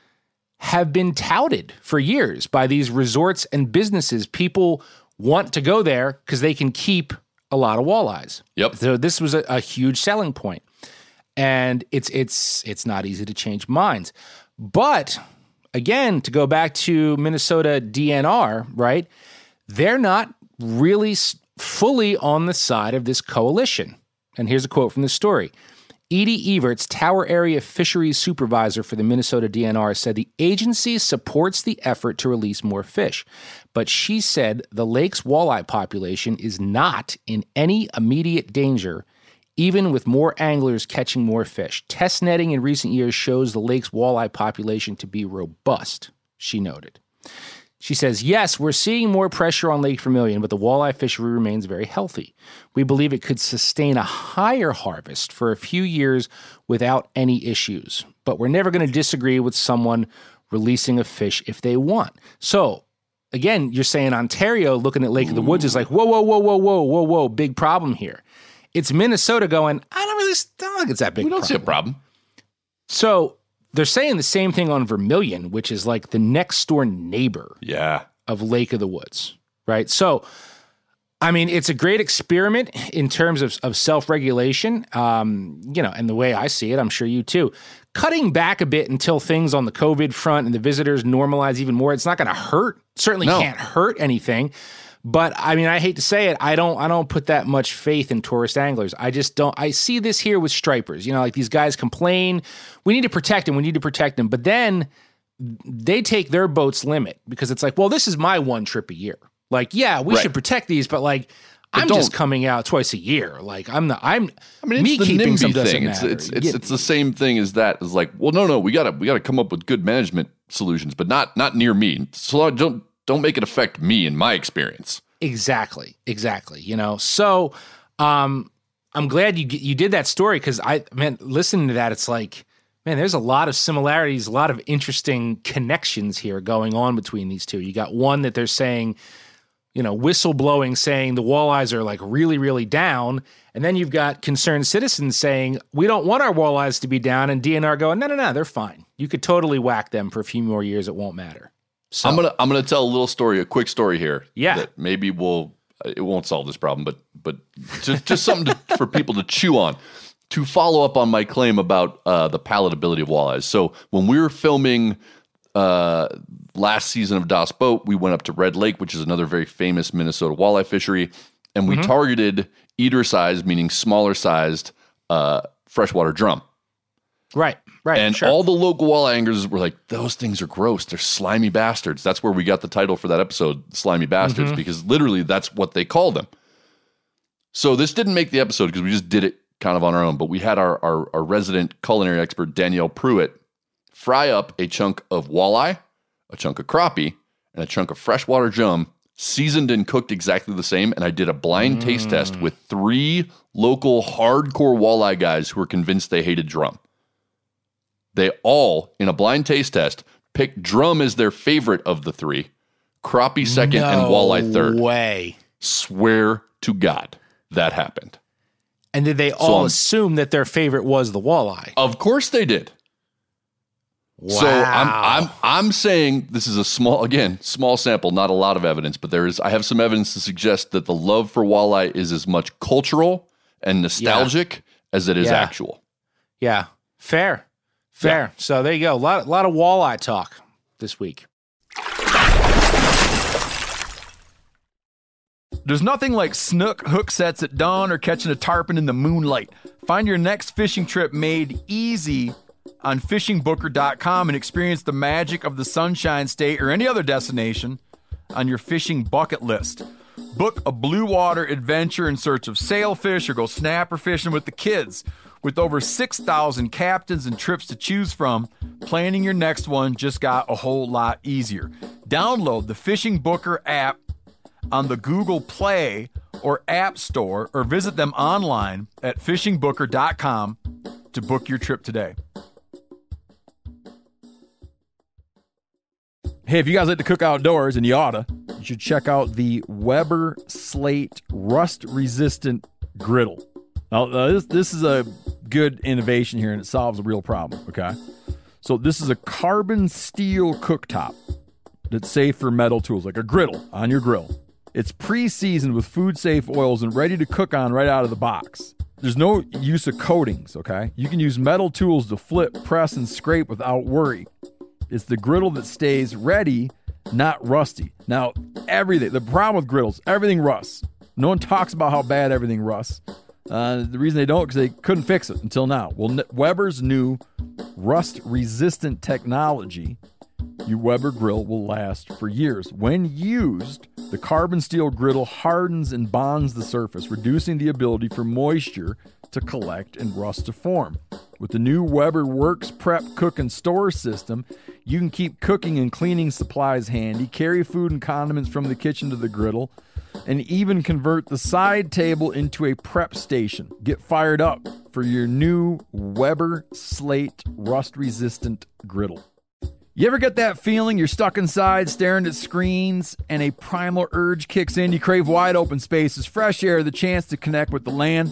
have been touted for years by these resorts and businesses. People want to go there because they can keep a lot of walleyes. Yep. So this was a, a huge selling point, and it's it's it's not easy to change minds. But again, to go back to Minnesota DNR, right? They're not really fully on the side of this coalition. And here's a quote from the story. Edie Evarts, Tower Area Fisheries Supervisor for the Minnesota DNR, said the agency supports the effort to release more fish, but she said the lake's walleye population is not in any immediate danger, even with more anglers catching more fish. Test netting in recent years shows the lake's walleye population to be robust, she noted. She says, Yes, we're seeing more pressure on Lake Vermilion, but the walleye fishery remains very healthy. We believe it could sustain a higher harvest for a few years without any issues. But we're never going to disagree with someone releasing a fish if they want. So, again, you're saying Ontario looking at Lake of the Woods is like, whoa, whoa, whoa, whoa, whoa, whoa, whoa, big problem here. It's Minnesota going, I don't really I don't think it's that big. We don't see a problem. So they're saying the same thing on Vermilion, which is like the next door neighbor Yeah. of Lake of the Woods, right? So I mean, it's a great experiment in terms of, of self regulation. Um, you know, and the way I see it, I'm sure you too. Cutting back a bit until things on the COVID front and the visitors normalize even more. It's not going to hurt. Certainly No. can't hurt anything. But I mean, I hate to say it, I don't I don't put that much faith in tourist anglers. I just don't I see this here with stripers. You know, like these guys complain, we need to protect them, we need to protect them. But then they take their boat's limit because it's like, well, this is my one trip a year. Like, yeah, we Right. should protect these, but like But I'm just coming out twice a year. Like I'm not I'm I mean, it's me the keeping NIMBY thing. It's, it's it's Yeah. it's the same thing as that. It's like, well, no, no, we gotta we gotta come up with good management solutions, but not not near me. So don't don't make it affect me in my experience. Exactly, exactly. You know, so um, I'm glad you you did that story because I man, listening to that, it's like, man, there's a lot of similarities, a lot of interesting connections here going on between these two. You got one that they're saying, you know, whistleblowing saying the walleyes are like really, really down, and then you've got concerned citizens saying we don't want our walleyes to be down, and DNR going, no, no, no, they're fine. You could totally whack them for a few more years; it won't matter. So I'm gonna I'm gonna tell a little story, a quick story here. Yeah. that maybe will it won't solve this problem, but but just just something to, for people to chew on. To follow up on my claim about uh, the palatability of walleyes. So when we were filming uh, last season of Das Boat, we went up to Red Lake, which is another very famous Minnesota walleye fishery, and we Mhm. targeted eater sized, meaning smaller sized uh, freshwater drum. Right, right, And sure. all the local walleye anglers were like, those things are gross. They're slimy bastards. That's where we got the title for that episode, Slimy Bastards, Mhm. because literally that's what they call them. So this didn't make the episode because we just did it kind of on our own, but we had our, our, our resident culinary expert, Danielle Prewett, fry up a chunk of walleye, a chunk of crappie, and a chunk of freshwater drum, seasoned and cooked exactly the same. And I did a blind taste test with three local hardcore walleye guys who were convinced they hated drum. They all, in a blind taste test, picked drum as their favorite of the three, crappie second, and walleye third. Way. Swear to God, that happened. And did they all I'm- assume that their favorite was the walleye? Of course they did. Wow. So I'm I'm I'm saying this is a small again small sample, not a lot of evidence, but there is I have some evidence to suggest that the love for walleye is as much cultural and nostalgic as it is Yeah. actual. Yeah, fair, fair. So there you go. A lot, lot of walleye talk this week. There's nothing like snook hook sets at dawn or catching a tarpon in the moonlight. Find your next fishing trip made easy on fishingbooker.com and experience the magic of the Sunshine State or any other destination on your fishing bucket list. Book a blue water adventure in search of sailfish or go snapper fishing with the kids. With over 6,000 captains and trips to choose from, planning your next one just got a whole lot easier. Download the Fishing Booker app on the Google Play or App Store or visit them online at fishingbooker.com to book your trip today. Hey, if you guys like to cook outdoors, and you oughta, you should check out the Weber Slate Rust Resistant Griddle. Now, uh, this, this is a good innovation here, and it solves a real problem, okay? So, this is a carbon steel cooktop that's safe for metal tools, like a griddle on your grill. It's pre seasoned with food safe oils and ready to cook on right out of the box. There's no use of coatings, okay? You can use metal tools to flip, press, and scrape without worry. It's the griddle that stays ready, not rusty. Now, everything, the problem with griddles, everything rusts. No one talks about how bad everything rusts. Uh, the reason they don't because they couldn't fix it until now. Well, Weber's new rust resistant technology your Weber grill will last for years. When used, the carbon steel griddle hardens and bonds the surface, reducing the ability for moisture to collect and rust to form. With the new Weber Works Prep Cook and Store system, you can keep cooking and cleaning supplies handy, carry food and condiments from the kitchen to the griddle, and even convert the side table into a prep station. Get fired up for your new Weber Slate rust resistant griddle. You ever get that feeling you're stuck inside staring at screens and a primal urge kicks in? You crave wide open spaces, fresh air, the chance to connect with the land?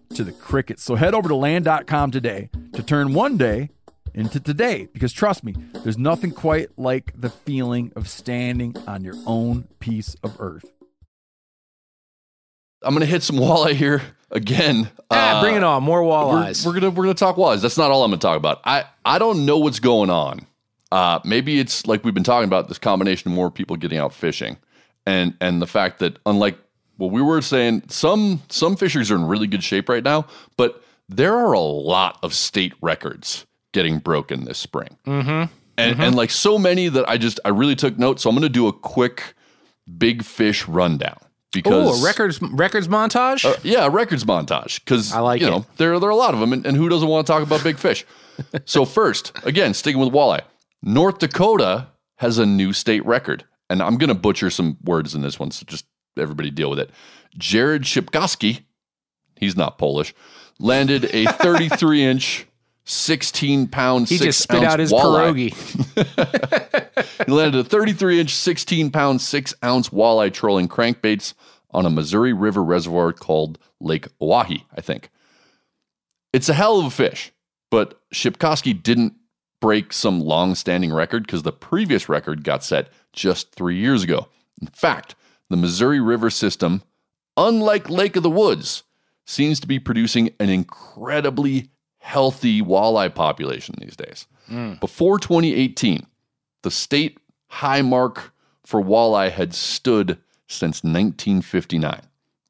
to the crickets. So head over to land.com today to turn one day into today because trust me, there's nothing quite like the feeling of standing on your own piece of earth. I'm gonna hit some walleye here again. Ah, Uh, bring it on. More walleyes. We're, we're gonna we're gonna talk walleyes. That's not all I'm gonna talk about. I I don't know what's going on. Uh, maybe it's like we've been talking about this combination of more people getting out fishing, and and the fact that unlike what we were saying, some some fishers are in really good shape right now, but there are a lot of state records getting broken this spring, mm-hmm. and and like so many that I just I really took note. So I'm gonna do a quick big fish rundown because Oh, a records records montage. uh, yeah, a records montage because I like you it. know there there are a lot of them, and, and who doesn't want to talk about big fish? <laughs> so first, again, sticking with walleye, North Dakota has a new state record, and I'm going to butcher some words in this one, so just everybody deal with it. Jared Shipkoski, he's not Polish, landed a <laughs> 33 inch. 16 pound, he six just spit ounce out his walleye. pierogi. <laughs> He landed a 33 inch, 16 pound, 6 ounce walleye trolling crankbaits on a Missouri River reservoir called Lake Oahe, I think. It's a hell of a fish, but Shipkoski didn't break some long standing record because the previous record got set just three years ago. In fact, the Missouri River system, unlike Lake of the Woods, seems to be producing an incredibly healthy walleye population these days. Mm. Before 2018, the state high mark for walleye had stood since 1959.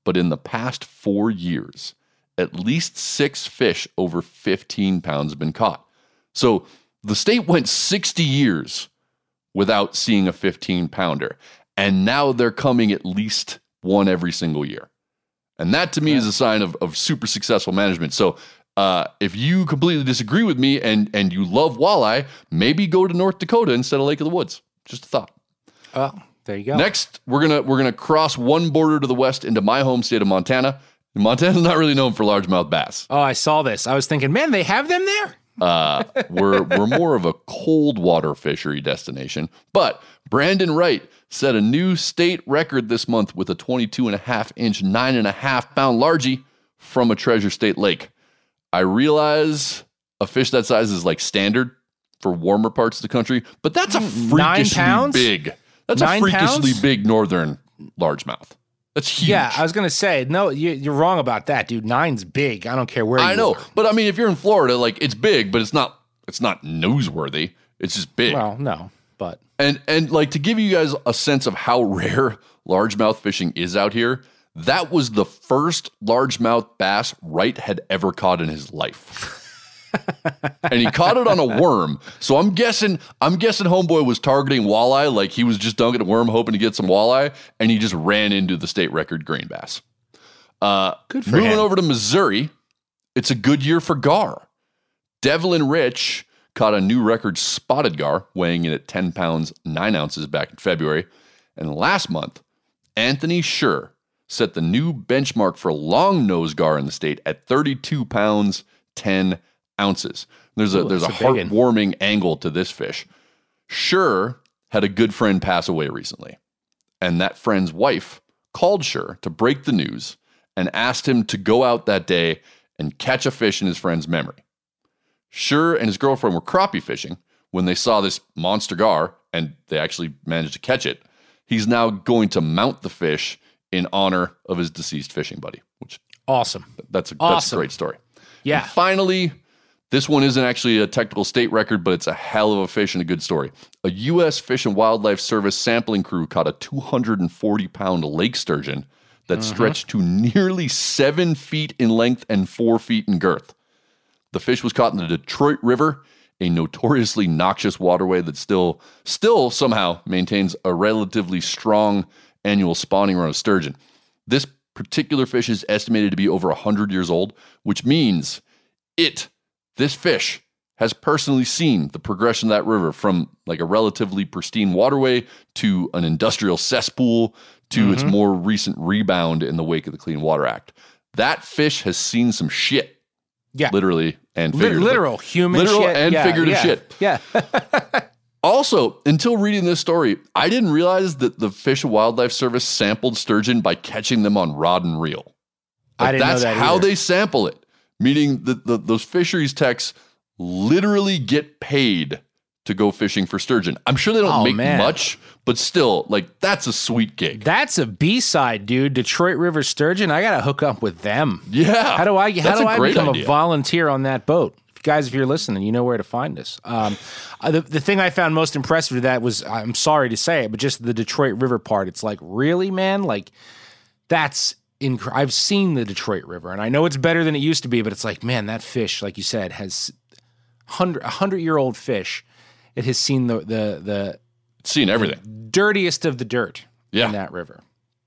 But in the past four years, at least six fish over 15 pounds have been caught. So the state went 60 years without seeing a 15 pounder. And now they're coming at least one every single year. And that to me is a sign of, of super successful management. So uh, if you completely disagree with me and, and you love walleye, maybe go to North Dakota instead of Lake of the Woods. Just a thought. Oh, there you go. Next, we're gonna we're gonna cross one border to the west into my home state of Montana. Montana's <laughs> not really known for largemouth bass. Oh, I saw this. I was thinking, man, they have them there. Uh, we're we're more of a cold water fishery destination. But Brandon Wright set a new state record this month with a 22 and a half inch, nine and a half pound largie from a Treasure State lake. I realize a fish that size is like standard for warmer parts of the country, but that's a Mm, freakishly pounds? big. That's Nine a freakishly pounds? big northern largemouth. That's huge. Yeah, I was gonna say no. You, you're wrong about that, dude. Nine's big. I don't care where. I know, are. but I mean, if you're in Florida, like it's big, but it's not. It's not newsworthy. It's just big. Well, no, but And and like to give you guys a sense of how <laughs> rare largemouth fishing is out here, that was the first largemouth bass Wright had ever caught in his life. And he caught it on a worm. So I'm guessing I'm guessing homeboy was targeting walleye like he was just dunking a worm hoping to get some walleye and he just ran into the state record green bass. Uh Good for moving him. over to Missouri, it's a good year for gar. Devlin Rich caught a new record spotted gar, weighing in at 10 pounds, 9 ounces back in February. And last month, Anthony Schur set the new benchmark for long nose gar in the state at 32 pounds, 10 ounces. There's a Ooh, there's a a heartwarming angle to this fish. Schur had a good friend pass away recently, and that friend's wife called Schur to break the news and asked him to go out that day and catch a fish in his friend's memory. Schur and his girlfriend were crappie fishing when they saw this monster gar, and they actually managed to catch it. He's now going to mount the fish in honor of his deceased fishing buddy, which awesome. that's a, that's a great story. Yeah. And finally, this one isn't actually a technical state record, but it's a hell of a fish and a good story. A U.S. Fish and Wildlife Service sampling crew caught a 240 pound lake sturgeon that Mm-hmm. stretched to nearly seven feet in length and four feet in girth. The fish was caught in the Detroit River, a notoriously noxious waterway that still, still somehow maintains a relatively strong annual spawning run of sturgeon. This particular fish is estimated to be over 100 years old, which means it, this fish, has personally seen the progression of that river from like a relatively pristine waterway to an industrial cesspool to its Mhm. more recent rebound in the wake of the Clean Water Act. That fish has seen some shit. Yeah. Literally and figuratively. literal human Literal shit. and Yeah, figurative yeah, shit. Yeah. <laughs> Also, until reading this story, I didn't realize that the Fish and Wildlife Service sampled sturgeon by catching them on rod and reel. I didn't know that's that how either. they sample it, meaning that the, those fisheries techs literally get paid to go fishing for sturgeon. I'm sure they don't Oh, make man. much, but still, like that's a sweet gig. That's a B side, dude. Detroit River Sturgeon. I gotta hook up with them. Yeah. How do I? How do I become idea. a volunteer on that boat? Guys, if you're listening, you know where to find us. Um, uh, the, the thing I found most impressive to that was, I'm sorry to say it, but just the Detroit River part. It's like, really, man? Like, that's I've seen the Detroit River, and I know it's better than it used to be, but it's like, man, that fish, like you said, has hundred a hundred year old fish. It has seen the the the seen everything, dirtiest of the dirt Yeah. in that river.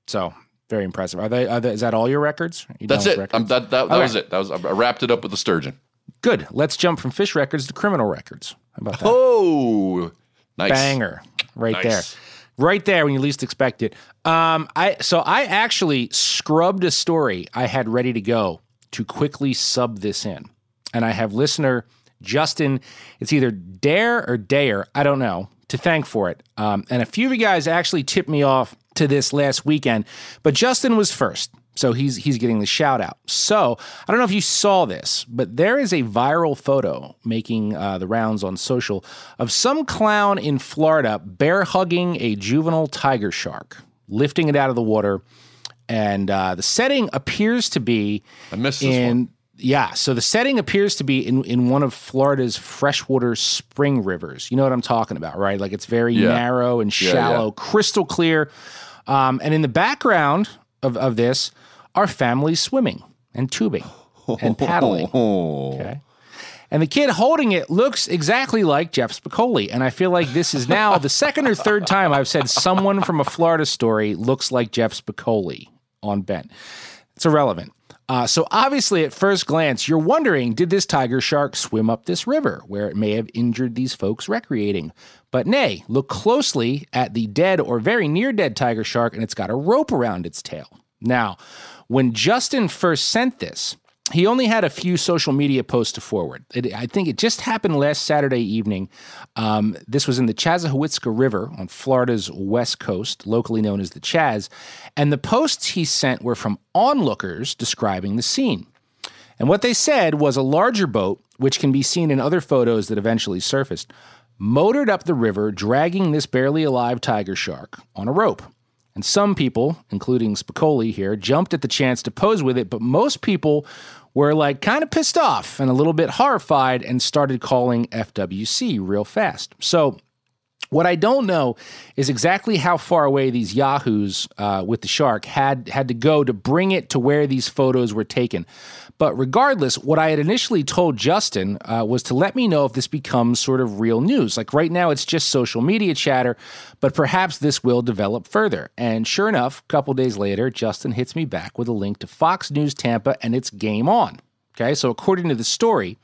So very impressive. Are they? Are they is that all your records? You That's it. with Um, that that, that was it. That was I wrapped it up with the sturgeon. Good. Let's jump from fish records to criminal records. How about that? Oh, nice Banger. Right Nice. there. Right there when you least expect it. Um, I so I actually scrubbed a story I had ready to go to quickly sub this in. And I have listener Justin, it's either Dare or Dare, I don't know, to thank for it. Um, and a few of you guys actually tipped me off to this last weekend, but Justin was first. So he's he's getting the shout out. So I don't know if you saw this, but there is a viral photo making uh, the rounds on social of some clown in Florida bear hugging a juvenile tiger shark, lifting it out of the water, and uh, the setting appears to be I missed this in one. yeah. So the setting appears to be in in one of Florida's freshwater spring rivers. You know what I'm talking about, right? Like it's very Yeah. narrow and Yeah, shallow, yeah. crystal clear. Um, and in the background of, of this are families swimming and tubing and <laughs> paddling. Okay. And the kid holding it looks exactly like Jeff Spicoli. And I feel like this is now the second or third time I've said someone from a Florida story looks like Jeff Spicoli on Bent. It's irrelevant. Uh, so obviously, at first glance, you're wondering did this tiger shark swim up this river where it may have injured these folks recreating? But nay, look closely at the dead or very near dead tiger shark, and it's got a rope around its tail. Now, when Justin first sent this, he only had a few social media posts to forward. It, I think it just happened last Saturday evening. Um, this was in the Chassahowitzka River on Florida's west coast, locally known as the Chaz. And the posts he sent were from onlookers describing the scene. And what they said was a larger boat, which can be seen in other photos that eventually surfaced, motored up the river, dragging this barely alive tiger shark on a rope. And some people, including Spicoli here, jumped at the chance to pose with it, but most people were like kind of pissed off and a little bit horrified and started calling FWC real fast. So what I don't know is exactly how far away these yahoos uh, with the shark had had to go to bring it to where these photos were taken. But regardless, what I had initially told Justin uh, was to let me know if this becomes sort of real news. Like right now, it's just social media chatter, but perhaps this will develop further. And sure enough, a couple days later, Justin hits me back with a link to Fox News Tampa, and it's game on. Okay, so according to the story,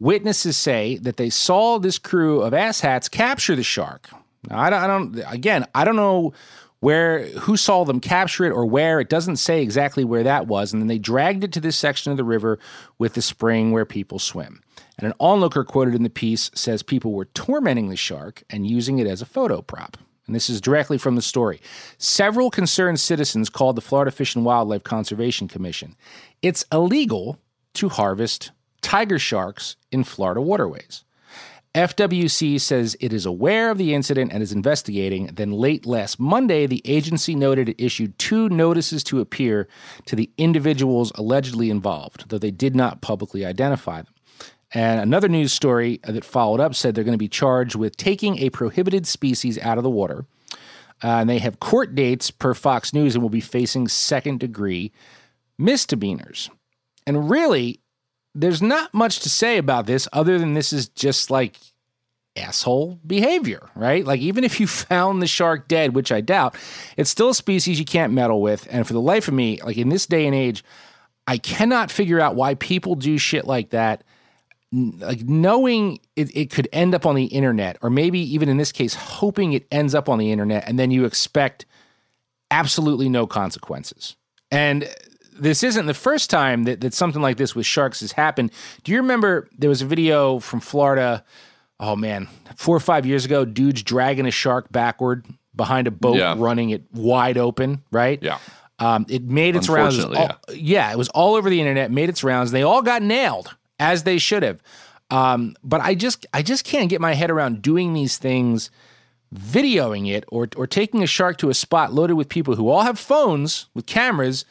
Witnesses say that they saw this crew of asshats capture the shark. Now, I don't, I don't, again, I don't know where, who saw them capture it or where. It doesn't say exactly where that was. And then they dragged it to this section of the river with the spring where people swim. And an onlooker quoted in the piece says people were tormenting the shark and using it as a photo prop. And this is directly from the story. Several concerned citizens called the Florida Fish and Wildlife Conservation Commission. It's illegal to harvest tiger sharks in Florida waterways. FWC says it is aware of the incident and is investigating. Then, late last Monday, the agency noted it issued two notices to appear to the individuals allegedly involved, though they did not publicly identify them. And another news story that followed up said they're going to be charged with taking a prohibited species out of the water. Uh, and they have court dates per Fox News and will be facing second degree misdemeanors. And really, there's not much to say about this other than this is just like asshole behavior, right? Like, even if you <laughs> found the shark dead, which I doubt, it's still a species you can't meddle with. And for the life of me, like in this day and age, I cannot figure out why people do shit like that like knowing it, it could end up on the internet, or maybe even in this case, hoping it ends up on the internet, and then you expect absolutely no consequences. And this isn't the first time that, that something like this with sharks has happened. Do you remember there was a video from Florida? Oh man, four or five years ago, dudes dragging a shark backward behind a boat, Yeah. running it wide open, right? Yeah. Um, it made its rounds. All- yeah. it was all over the internet. Made its rounds. They all got nailed as they should have. Um, but I just, I just can't get my head around doing these things, videoing it, or or taking a shark to a spot loaded with people who all have phones with cameras,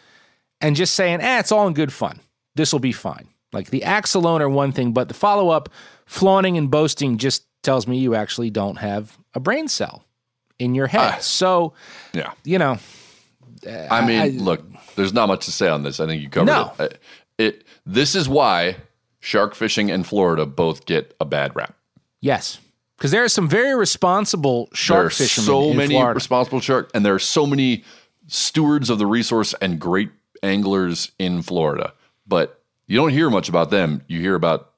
and just saying, "eh, it's all in good fun. This will be fine." Like the acts alone are one thing, but the follow up, flaunting and boasting, just tells me you actually don't have a brain cell in your head. so, Yeah. you know, I mean, I- look, there's not much to say on this. I think you covered No. it. It this is why shark fishing and Florida both get a bad rap. Yes, because there are some very responsible there shark are fishermen so in many Florida. responsible shark, and there are so many stewards of the resource and great anglers in Florida. But you don't hear much about them. You hear about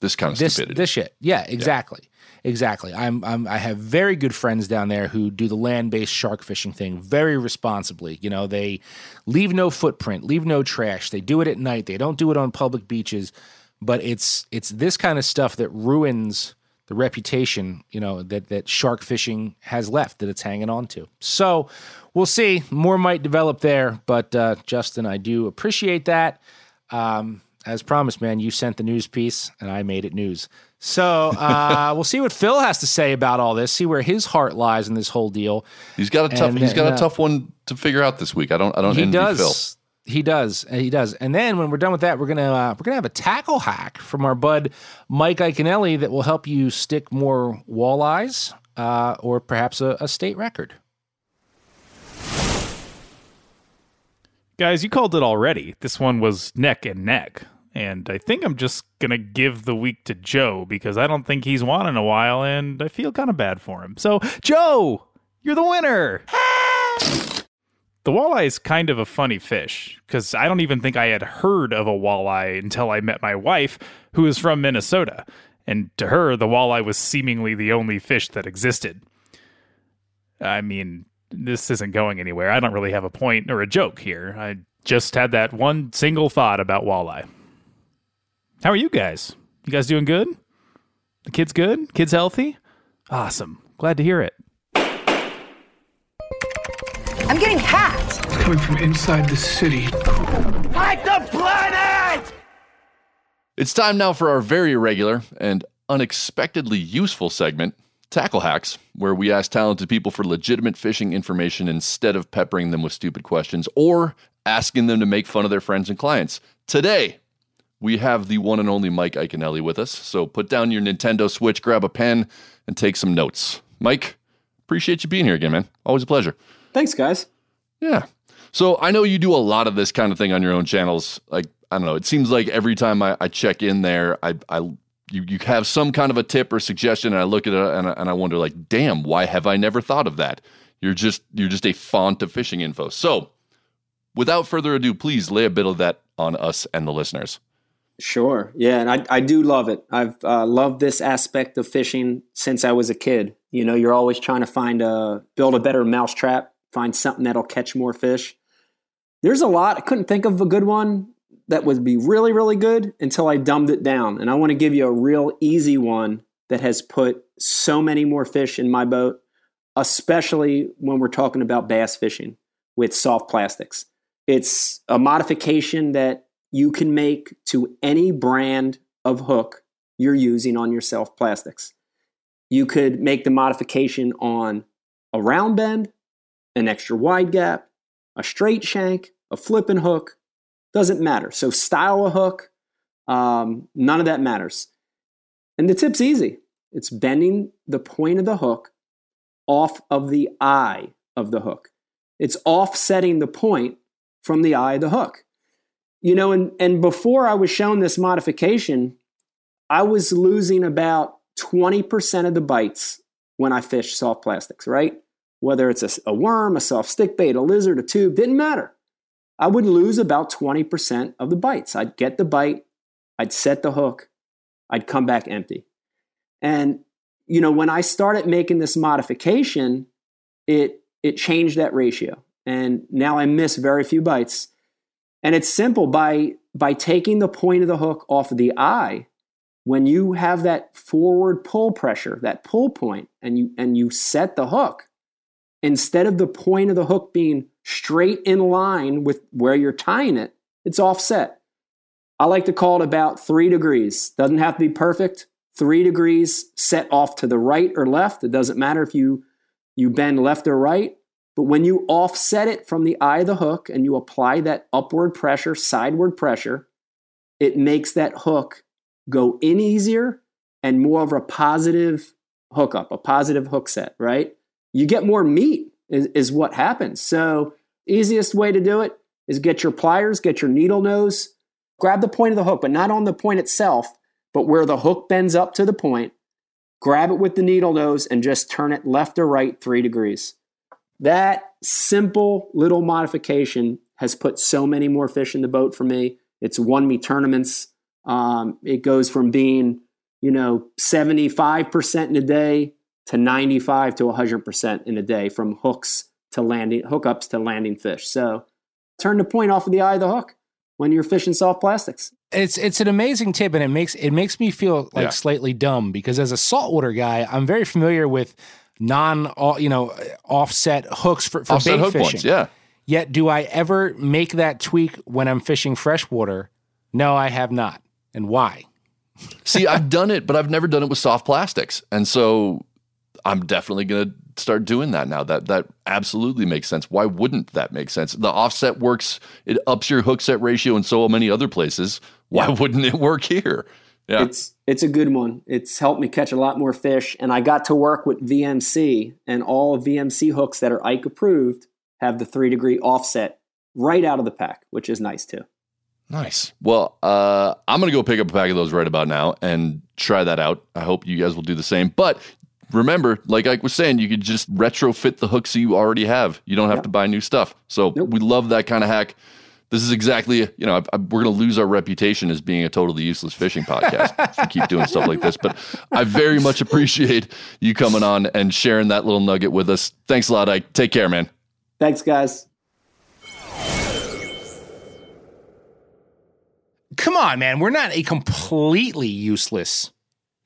this kind of this stupidity. this shit. Yeah, exactly, exactly. I'm, I'm I have very good friends down there who do the land based shark fishing thing very responsibly. You know, they leave no footprint, leave no trash. They do it at night. They don't do it on public beaches. But it's it's this kind of stuff that ruins the reputation, you know, that that shark fishing has left that it's hanging on to. So we'll see. More might develop there, but uh, Justin, I do appreciate that. Um, as promised, man, you sent the news piece and I made it news. So uh, <laughs> we'll see what Phil has to say about all this. See where his heart lies in this whole deal. he's got a tough. And he's got then, a uh, tough one to figure out this week. I don't. I don't He envy does. Phil. He does. and He does. And then when we're done with that, we're gonna uh, we're gonna have a tackle hack from our bud Mike Iaconelli that will help you stick more walleyes uh, or perhaps a, a state record. Guys, you called it already. This one was neck and neck. And I think I'm just going to give the week to Joe because I don't think he's won in a while and I feel kind of bad for him. So, Joe, you're the winner. <laughs> the walleye is kind of a funny fish because I don't even think I had heard of a walleye until I met my wife, who is from Minnesota. And to her, the walleye was seemingly the only fish that existed. I mean, this isn't going anywhere. I don't really have a point or a joke here. I just had that one single thought about walleye. How are you guys? You guys doing good? The kids good? Kids healthy? Awesome. Glad to hear it. I'm getting hacked. It's coming from inside the city. Fight the planet! It's time now for our very irregular and unexpectedly useful segment, Tackle Hacks, where we ask talented people for legitimate fishing information instead of peppering them with stupid questions or asking them to make fun of their friends and clients. Today, we have the one and only Mike Iaconelli with us. So put down your Nintendo Switch, grab a pen, and take some notes. Mike, appreciate you being here again, man. Always a pleasure. Thanks, guys. Yeah. So I know you do a lot of this kind of thing on your own channels. Like I don't know. It seems like every time I, I check in there, I I you you have some kind of a tip or suggestion, and I look at it and I, and I wonder like, damn, why have I never thought of that? You're just you're just a font of fishing info. So without further ado, please lay a bit of that on us and the listeners. Sure. Yeah, and I, I do love it. I've uh, loved this aspect of fishing since I was a kid. You know, you're always trying to find a build a better mousetrap, find something that'll catch more fish. There's a lot. I couldn't think of a good one that would be really, really good until I dumbed it down. And I want to give you a real easy one that has put so many more fish in my boat, especially when we're talking about bass fishing with soft plastics. It's a modification that you can make to any brand of hook you're using on your soft plastics. You could make the modification on a round bend, an extra wide gap, a straight shank, a flipping hook, doesn't matter. So, style a hook, um, none of that matters. And the tip's easy it's bending the point of the hook off of the eye of the hook. It's offsetting the point from the eye of the hook. You know, and, and before I was shown this modification, I was losing about 20% of the bites when I fished soft plastics, right? Whether it's a, a worm, a soft stick bait, a lizard, a tube, didn't matter. I would lose about 20% of the bites. I'd get the bite, I'd set the hook, I'd come back empty. And you know, when I started making this modification, it it changed that ratio. And now I miss very few bites. And it's simple by by taking the point of the hook off of the eye, when you have that forward pull pressure, that pull point, and you and you set the hook, instead of the point of the hook being straight in line with where you're tying it, it's offset. I like to call it about three degrees. Doesn't have to be perfect. Three degrees set off to the right or left. It doesn't matter if you you bend left or right. But when you offset it from the eye of the hook and you apply that upward pressure, sideward pressure, it makes that hook go in easier and more of a positive hookup, a positive hook set, right? You get more meat, is, is what happens. So, easiest way to do it is get your pliers, get your needle nose, grab the point of the hook, but not on the point itself, but where the hook bends up to the point. Grab it with the needle nose and just turn it left or right three degrees. That simple little modification has put so many more fish in the boat for me. It's won me tournaments. Um, it goes from being, you know, 75% in a day to 95 to 100% in a day from hooks to landing, hookups to landing fish. So turn the point off of the eye of the hook when you're fishing soft plastics. It's it's an amazing tip, and it makes it makes me feel like Yeah. slightly dumb because as a saltwater guy, I'm very familiar with non uh, you know offset hooks for, for Offset bait hook fishing. points, yeah. Yet, do I ever make that tweak when I'm fishing freshwater? No, I have not. And why? See, I've done it, but I've never done it with soft plastics. And so I'm definitely going to start doing that now. That that absolutely makes sense. Why wouldn't that make sense? The offset works, it ups your hook set ratio in so many other places. Why wouldn't it work here? Yeah. It's it's a good one. It's helped me catch a lot more fish, and I got to work with VMC, and all VMC hooks that are Ike approved have the three degree offset right out of the pack, which is nice too. Nice. Well, uh, I'm going to go pick up a pack of those right about now and try that out. I hope you guys will do the same. But remember, like Ike was saying, you could just retrofit the hooks you already have. You don't have to buy new stuff. So we love that kind of hack. This is exactly, you know, I, I, we're going to lose our reputation as being a totally useless fishing <laughs> podcast if we keep doing stuff like this. But I very much appreciate you coming on and sharing that little nugget with us. Thanks a lot, Ike. Take care, man. Thanks, guys. Come on, man. We're not a completely useless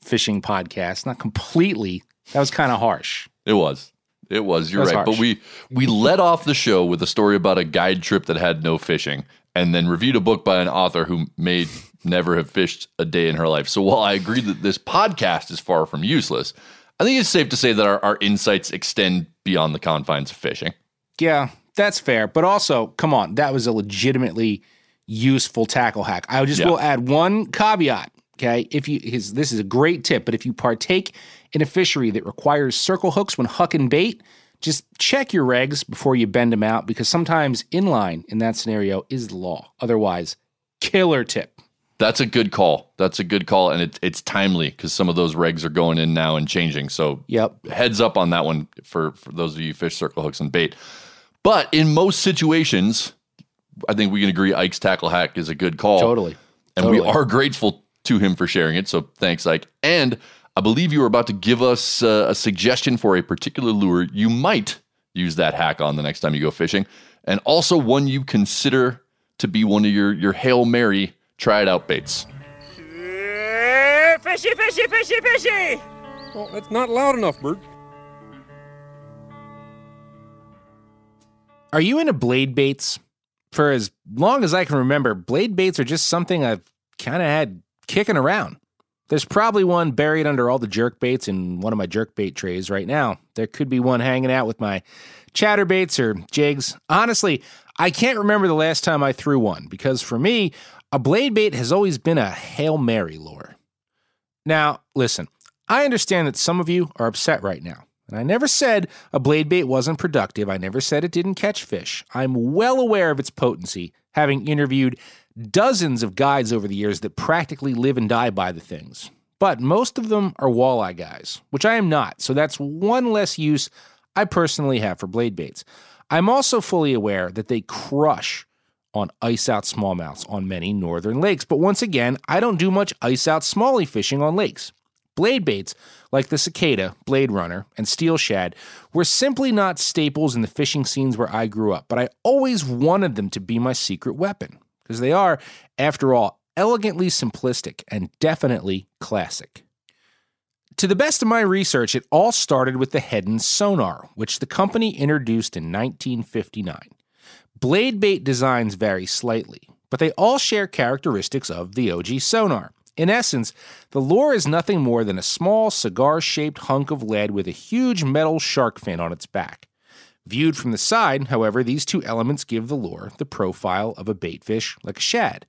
fishing podcast. Not completely. That was kind of harsh. It was. It was. You're That's right. But we we led off the show with a story about a guide trip that had no fishing, and then reviewed a book by an author who may never have fished a day in her life. So while I agree that this podcast is far from useless, I think it's safe to say that our, our insights extend beyond the confines of fishing. Yeah, that's fair. But also, come on, that was a legitimately useful tackle hack. I just Yeah. will add one caveat. Okay, if you his this is a great tip, but if you partake in a fishery that requires circle hooks when hucking bait, just check your regs before you bend them out because sometimes inline in that scenario is the law. Otherwise, killer tip. That's a good call. That's a good call, and it, it's timely because some of those regs are going in now and changing. So, yep, heads up on that one for for those of you who fish circle hooks and bait. But in most situations, I think we can agree Ike's tackle hack is a good call. Totally. and we are grateful to him for sharing it. So thanks, Ike. And I believe you were about to give us uh, a suggestion for a particular lure you might use that hack on the next time you go fishing, and also one you consider to be one of your your hail mary try it out baits. Fishy, fishy, fishy, fishy! Well, that's not loud enough, Bert. Are you into blade baits? For as long as I can remember, blade baits are just something I've kind of had kicking around. There's probably one buried under all the jerk baits in one of my jerk bait trays right now. There could be one hanging out with my chatterbaits or jigs. Honestly, I can't remember the last time I threw one because for me, a blade bait has always been a Hail Mary lure. Now, listen, I understand that some of you are upset right now. And I never said a blade bait wasn't productive. I never said it didn't catch fish. I'm well aware of its potency, having interviewed dozens of guides over the years that practically live and die by the things. But most of them are walleye guys, which I am not. So that's one less use I personally have for blade baits. I'm also fully aware that they crush on ice out smallmouths on many northern lakes. But once again, I don't do much ice out smallie fishing on lakes. Blade baits, like the cicada, blade runner, and steel shad, were simply not staples in the fishing scenes where I grew up, but I always wanted them to be my secret weapon, because they are, after all, elegantly simplistic and definitely classic. To the best of my research, it all started with the Heddon sonar, which the company introduced in 1959. Blade bait designs vary slightly, but they all share characteristics of the OG sonar. In essence, the lure is nothing more than a small cigar shaped hunk of lead with a huge metal shark fin on its back. Viewed from the side, however, these two elements give the lure the profile of a baitfish like a shad.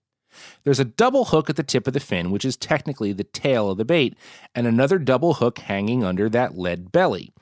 There's a double hook at the tip of the fin, which is technically the tail of the bait, and another double hook hanging under that lead belly.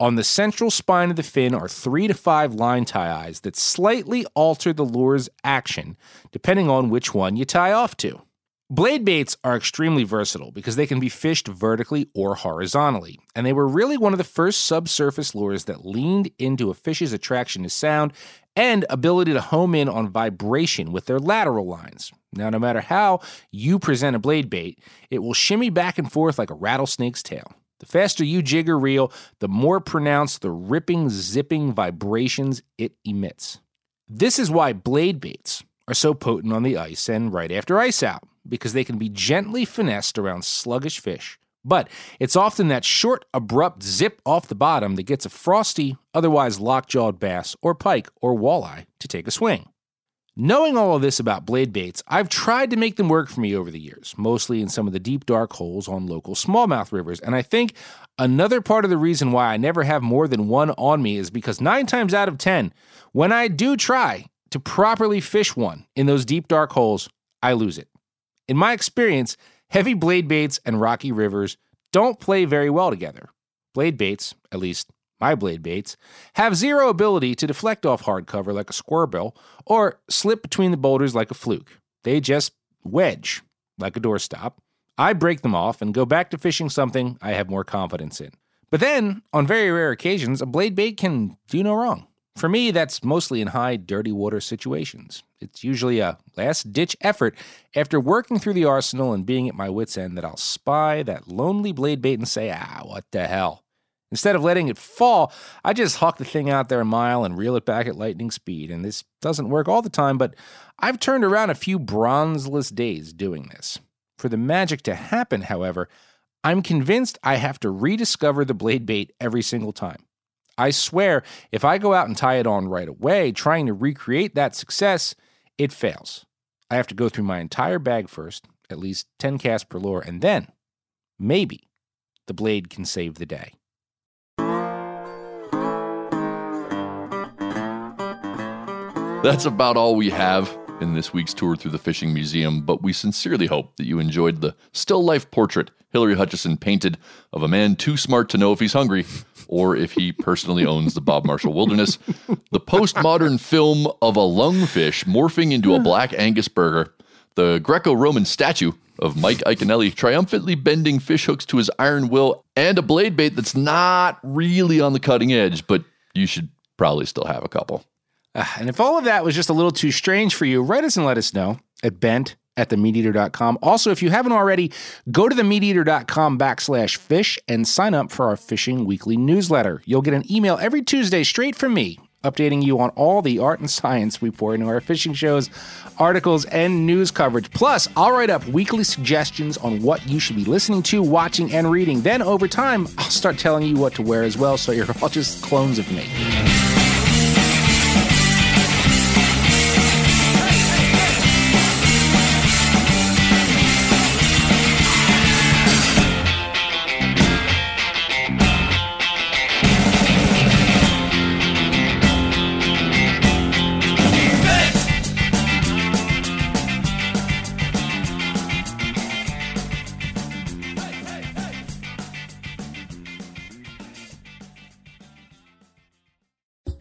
On the central spine of the fin are three to five line tie eyes that slightly alter the lure's action depending on which one you tie off to. Blade baits are extremely versatile because they can be fished vertically or horizontally, and they were really one of the first subsurface lures that leaned into a fish's attraction to sound and ability to home in on vibration with their lateral lines. Now, no matter how you present a blade bait, it will shimmy back and forth like a rattlesnake's tail. The faster you jig or reel, the more pronounced the ripping, zipping vibrations it emits. This is why blade baits are so potent on the ice and right after ice out, because they can be gently finessed around sluggish fish. But it's often that short, abrupt zip off the bottom that gets a frosty, otherwise lockjawed bass or pike or walleye to take a swing. Knowing all of this about blade baits, I've tried to make them work for me over the years, mostly in some of the deep dark holes on local smallmouth rivers. And I think another part of the reason why I never have more than one on me is because nine times out of 10, when I do try to properly fish one in those deep dark holes, I lose it. In my experience, heavy blade baits and rocky rivers don't play very well together. Blade baits, at least my blade baits, have zero ability to deflect off hard cover like a square bill or slip between the boulders like a fluke. They just wedge like a doorstop. I break them off and go back to fishing something I have more confidence in. But then, on very rare occasions, a blade bait can do no wrong. For me, that's mostly in high, dirty water situations. It's usually a last ditch effort after working through the arsenal and being at my wits' end that I'll spy that lonely blade bait and say, ah, what the hell? Instead of letting it fall, I just huck the thing out there a mile and reel it back at lightning speed. And this doesn't work all the time, but I've turned around a few bronzeless days doing this. For the magic to happen, however, I'm convinced I have to rediscover the blade bait every single time. I swear, if I go out and tie it on right away, trying to recreate that success, it fails. I have to go through my entire bag first, at least 10 casts per lure, and then, maybe, the blade can save the day. That's about all we have in this week's tour through the Fishing Museum, but we sincerely hope that you enjoyed the still life portrait Hilary Hutcheson painted of a man too smart to know if he's hungry or if he personally owns the Bob Marshall Wilderness, the postmodern film of a lungfish morphing into a black Angus burger, the Greco Roman statue of Mike Iaconelli triumphantly bending fish hooks to his iron will, and a blade bait that's not really on the cutting edge, but you should probably still have a couple. Uh, and if all of that was just a little too strange for you, write us and let us know at bent at themeateater.com. Also, if you haven't already, go to themeateater.com backslash fish and sign up for our fishing weekly newsletter. You'll get an email every Tuesday straight from me, updating you on all the art and science we pour into our fishing shows, articles, and news coverage. Plus, I'll write up weekly suggestions on what you should be listening to, watching, and reading. Then, over time, I'll start telling you what to wear as well, so you're all just clones of me.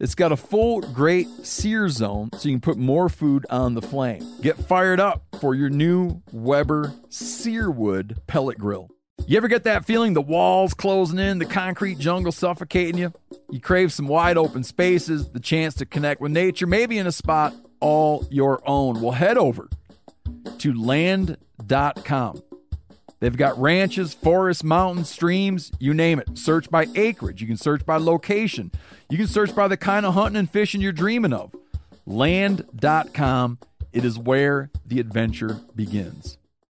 It's got a full great sear zone so you can put more food on the flame. Get fired up for your new Weber Searwood pellet grill. You ever get that feeling the walls closing in, the concrete jungle suffocating you? You crave some wide open spaces, the chance to connect with nature, maybe in a spot all your own. Well, head over to land.com. They've got ranches, forests, mountains, streams, you name it. Search by acreage. You can search by location. You can search by the kind of hunting and fishing you're dreaming of. Land.com. It is where the adventure begins.